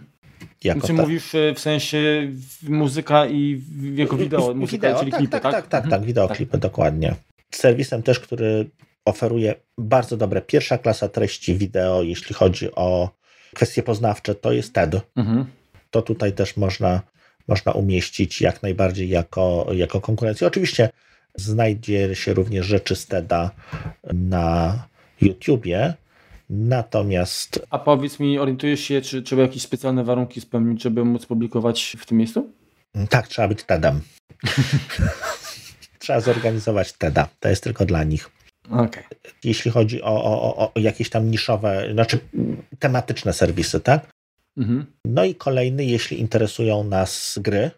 Speaker 1: Jako Czy mówisz e, w sensie muzyka i jako wideo, muzyka, wideo, czyli
Speaker 2: tak,
Speaker 1: klipy,
Speaker 2: tak?
Speaker 1: Tak,
Speaker 2: tak, tak, mhm. tak wideoklipy, tak. dokładnie. Serwisem też, który oferuje bardzo dobre pierwsza klasa treści wideo, jeśli chodzi o kwestie poznawcze, to jest TED. Mhm. To tutaj też można, można umieścić jak najbardziej jako, jako konkurencję. Oczywiście znajdzie się również rzeczy z TEDa na YouTubie, Natomiast.
Speaker 1: A powiedz mi, orientujesz się, czy trzeba jakieś specjalne warunki spełnić, żeby móc publikować w tym miejscu?
Speaker 2: Tak, trzeba być TEDem. trzeba zorganizować TEDa. To jest tylko dla nich.
Speaker 1: Okay.
Speaker 2: Jeśli chodzi o, o, o, jakieś tam niszowe, znaczy tematyczne serwisy, tak? Mhm. No i kolejny, jeśli interesują nas gry,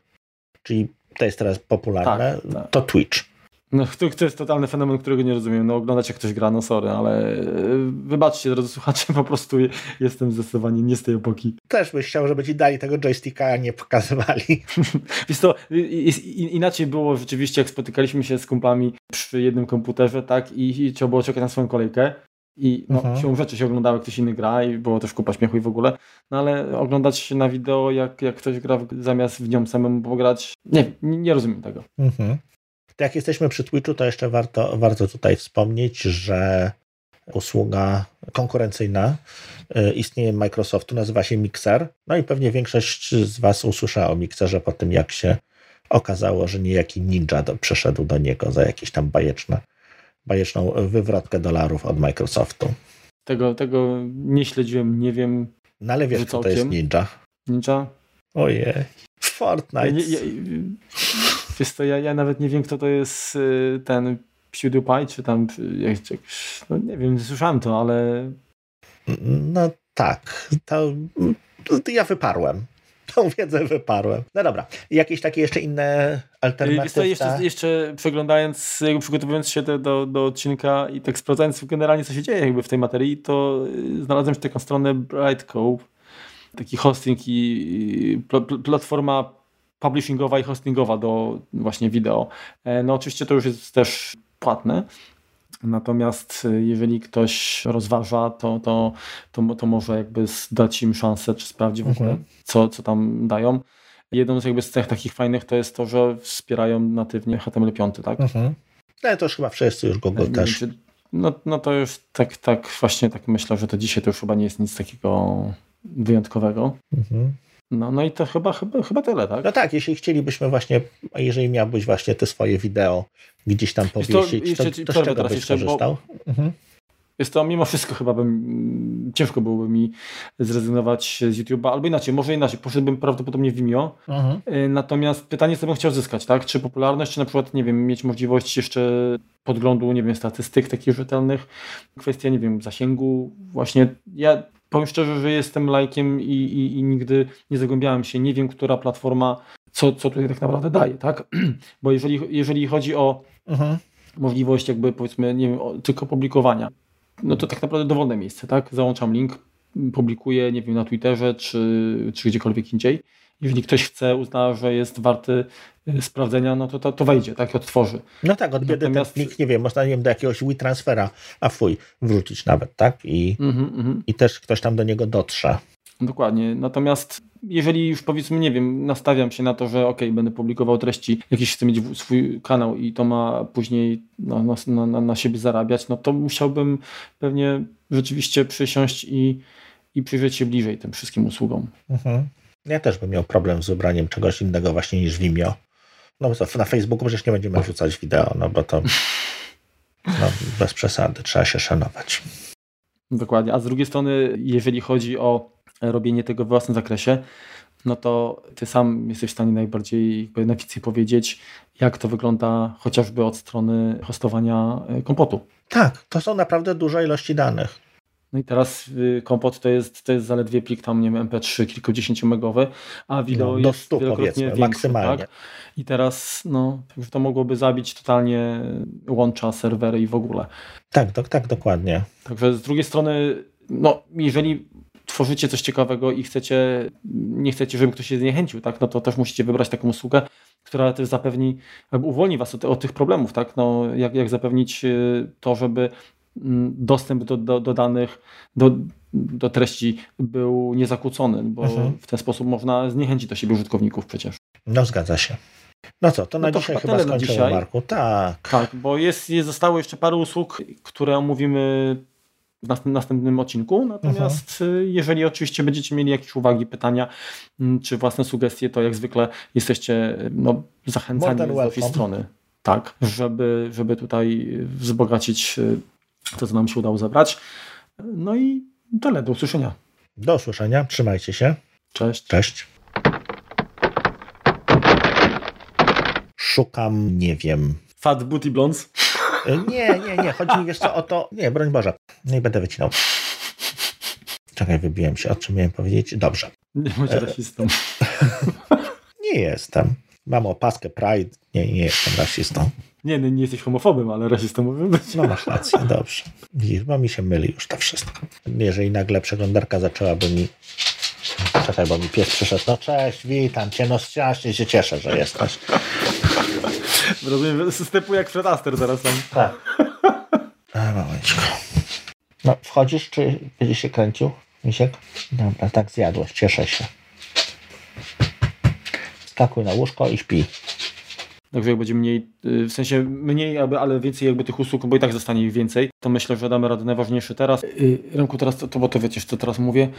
Speaker 2: czyli to jest teraz popularne, tak, tak. to Twitch.
Speaker 1: No, to, to jest totalny fenomen, którego nie rozumiem. No, oglądać jak ktoś gra, no sorry, ale e, wybaczcie, drodzy słuchacze, po prostu jestem zdecydowanie nie z tej epoki.
Speaker 2: Też byś chciał, żeby ci dali tego joysticka, a nie pokazywali.
Speaker 1: Wiesz to, inaczej było rzeczywiście, jak spotykaliśmy się z kumplami przy jednym komputerze, tak, i, i trzeba było czekać na swoją kolejkę. I no, mhm. siłą rzeczy się oglądało, jak ktoś inny gra i było też kupa śmiechu i w ogóle. No ale oglądać na wideo, jak, jak ktoś gra zamiast w nią samemu pograć, nie, nie, nie rozumiem tego. Mhm.
Speaker 2: To jak jesteśmy przy Twitchu, to jeszcze warto, warto tutaj wspomnieć, że usługa konkurencyjna y, istnieje Microsoftu, nazywa się Mixer. No i pewnie większość z Was usłyszała o Mixerze po tym, jak się okazało, że niejaki ninja do, przeszedł do niego za jakieś tam bajeczne, bajeczną wywrotkę dolarów od Microsoftu.
Speaker 1: Tego, tego nie śledziłem, nie wiem.
Speaker 2: No ale wiesz, kto to jest ninja?
Speaker 1: Ninja?
Speaker 2: Ojej. Fortnite. Ja, ja,
Speaker 1: Wiesz co, ja, ja nawet nie wiem, kto to jest y, ten PewDiePie, czy tam, jak, no nie wiem, słyszałem to, ale...
Speaker 2: No tak, to, to ja wyparłem. Tą wiedzę wyparłem. No dobra, jakieś takie jeszcze inne alternatywy?
Speaker 1: Jeszcze, jeszcze przeglądając, przygotowując się do, do, do, odcinka i tak sprawdzając generalnie, co się dzieje jakby w tej materii, to y, znalazłem taką stronę Brightcove, taki hosting i platforma publishingowa i hostingowa do właśnie wideo. E, no oczywiście to już jest też płatne. Natomiast e, jeżeli ktoś rozważa, to, to, to, to może jakby dać im szansę, czy sprawdzi w ogóle, mhm. co, co tam dają. Jedną z jakby z tych takich fajnych to jest to, że wspierają natywnie HTML5, tak? Mhm.
Speaker 2: No to już chyba wszyscy, już Google też. Czy,
Speaker 1: no, no to już tak, tak właśnie tak myślę, że to dzisiaj to już chyba nie jest nic takiego wyjątkowego. Mhm. No, no i to chyba, chyba, chyba tyle, tak?
Speaker 2: No tak, jeśli chcielibyśmy właśnie, jeżeli miałbyś właśnie te swoje wideo gdzieś tam powiesić, to, jeszcze, to, to z czego byś skorzystał? Mhm.
Speaker 1: Jest to mimo wszystko chyba bym, ciężko byłoby mi zrezygnować z YouTube'a, albo inaczej, może inaczej, poszedłbym prawdopodobnie w Vimeo, mhm. Y, natomiast pytanie, co bym chciał zyskać, tak? Czy popularność, czy na przykład, nie wiem, mieć możliwość jeszcze podglądu, nie wiem, statystyk takich rzetelnych, kwestia, nie wiem, zasięgu, właśnie ja powiem szczerze, że jestem lajkiem i, i, i, nigdy nie zagłębiałem się, nie wiem, która platforma co, co tutaj tak naprawdę daje, tak? Bo jeżeli, jeżeli chodzi o mhm. możliwość jakby powiedzmy, nie wiem, tylko publikowania, no to tak naprawdę dowolne miejsce, tak? Załączam link, publikuję, nie wiem, na Twitterze czy, czy gdziekolwiek indziej. Jeżeli ktoś chce, uzna, że jest warty y, sprawdzenia, no to, to, to wejdzie, tak, odtworzy.
Speaker 2: No tak, od biedy Natomiast... ten plik, nie wiem, można nie wiem, do jakiegoś WeTransfera, a fuj, wrócić nawet, tak? I, mm -hmm. I też ktoś tam do niego dotrze.
Speaker 1: Dokładnie. Natomiast jeżeli już powiedzmy, nie wiem, nastawiam się na to, że ok, będę publikował treści, jakiś chcę mieć swój kanał i to ma później na, na, na, na siebie zarabiać, no to musiałbym pewnie rzeczywiście przysiąść i, i przyjrzeć się bliżej tym wszystkim usługom. Mhm.
Speaker 2: Ja też bym miał problem z ubraniem czegoś innego właśnie niż Vimeo. No bo co, na Facebooku przecież nie będziemy wrzucać wideo, no bo to no, bez przesady, trzeba się szanować.
Speaker 1: Dokładnie, a z drugiej strony, jeżeli chodzi o robienie tego w własnym zakresie, no to ty sam jesteś w stanie najbardziej, najwięcej powiedzieć, jak to wygląda chociażby od strony hostowania kompotu.
Speaker 2: Tak, to są naprawdę duże ilości danych.
Speaker 1: No i teraz y, kompot to jest, to jest zaledwie plik tam, nie wiem, MP3 kilkudziesięciomegowy, a wideo
Speaker 2: no, do
Speaker 1: jest
Speaker 2: 100
Speaker 1: wielokrotnie większy,
Speaker 2: maksymalnie.
Speaker 1: Tak? I teraz no, to mogłoby zabić totalnie łącza, serwery i w ogóle.
Speaker 2: Tak, tak, tak, dokładnie.
Speaker 1: Także z drugiej strony, no, jeżeli tworzycie coś ciekawego i chcecie, nie chcecie, żeby ktoś się zniechęcił, tak, no to też musicie wybrać taką usługę, która też zapewni, jakby uwolni was od, od tych problemów, tak, no, jak, jak zapewnić y, to, żeby dostęp do, do, do danych, do, do treści był niezakłócony, bo
Speaker 2: Mhm.
Speaker 1: w ten sposób można zniechęcić do siebie użytkowników przecież.
Speaker 2: No zgadza się. No co, to
Speaker 1: No
Speaker 2: na
Speaker 1: to
Speaker 2: dzisiaj
Speaker 1: chyba
Speaker 2: chyba skończymy,
Speaker 1: dzisiaj.
Speaker 2: Marku. Tak.
Speaker 1: Tak, bo jest, jest zostało jeszcze parę usług, które omówimy w następ- następnym odcinku. Natomiast y, jeżeli oczywiście będziecie mieli jakieś uwagi, pytania czy własne sugestie, to jak zwykle jesteście y, no, zachęcani z naszej strony. Tak, żeby, żeby tutaj y, wzbogacić to, co nam się udało zebrać. No i tyle, do usłyszenia.
Speaker 2: Do usłyszenia. Trzymajcie się.
Speaker 1: Cześć.
Speaker 2: Cześć. Szukam, nie wiem.
Speaker 1: Fat Booty Blondes.
Speaker 2: E, Nie, nie, nie. Chodzi mi wiesz co o to. Nie, broń Boże. Nie będę wycinał. Czekaj, wybiłem się. O czym miałem powiedzieć? Dobrze.
Speaker 1: Nie bądź rasistą.
Speaker 2: Nie jestem. Mam opaskę Pride. Nie, nie jestem rasistą.
Speaker 1: Nie, nie, nie jesteś homofobem, ale rasistą mówię być.
Speaker 2: No masz rację, dobrze. Widzisz, bo mi się myli już to wszystko. Jeżeli nagle przeglądarka zaczęłaby mi... Czekaj, bo mi pies przyszedł. No cześć, witam cię, no strasznie się cieszę, że jesteś.
Speaker 1: Rozumiem, stepu jak Fred Astaire zaraz tam.
Speaker 2: Tak. A, małeczko. No, wchodzisz, czy będziesz się kręcił, misiek? Dobra, tak zjadłeś, cieszę się. Skakuj na łóżko i śpi.
Speaker 1: Także jak będzie mniej, y, w sensie mniej, ale więcej jakby tych usług, bo i tak zostanie ich więcej, to myślę, że damy radę najważniejsze teraz. Yy, Remku, teraz to, bo to wiecie, co teraz mówię.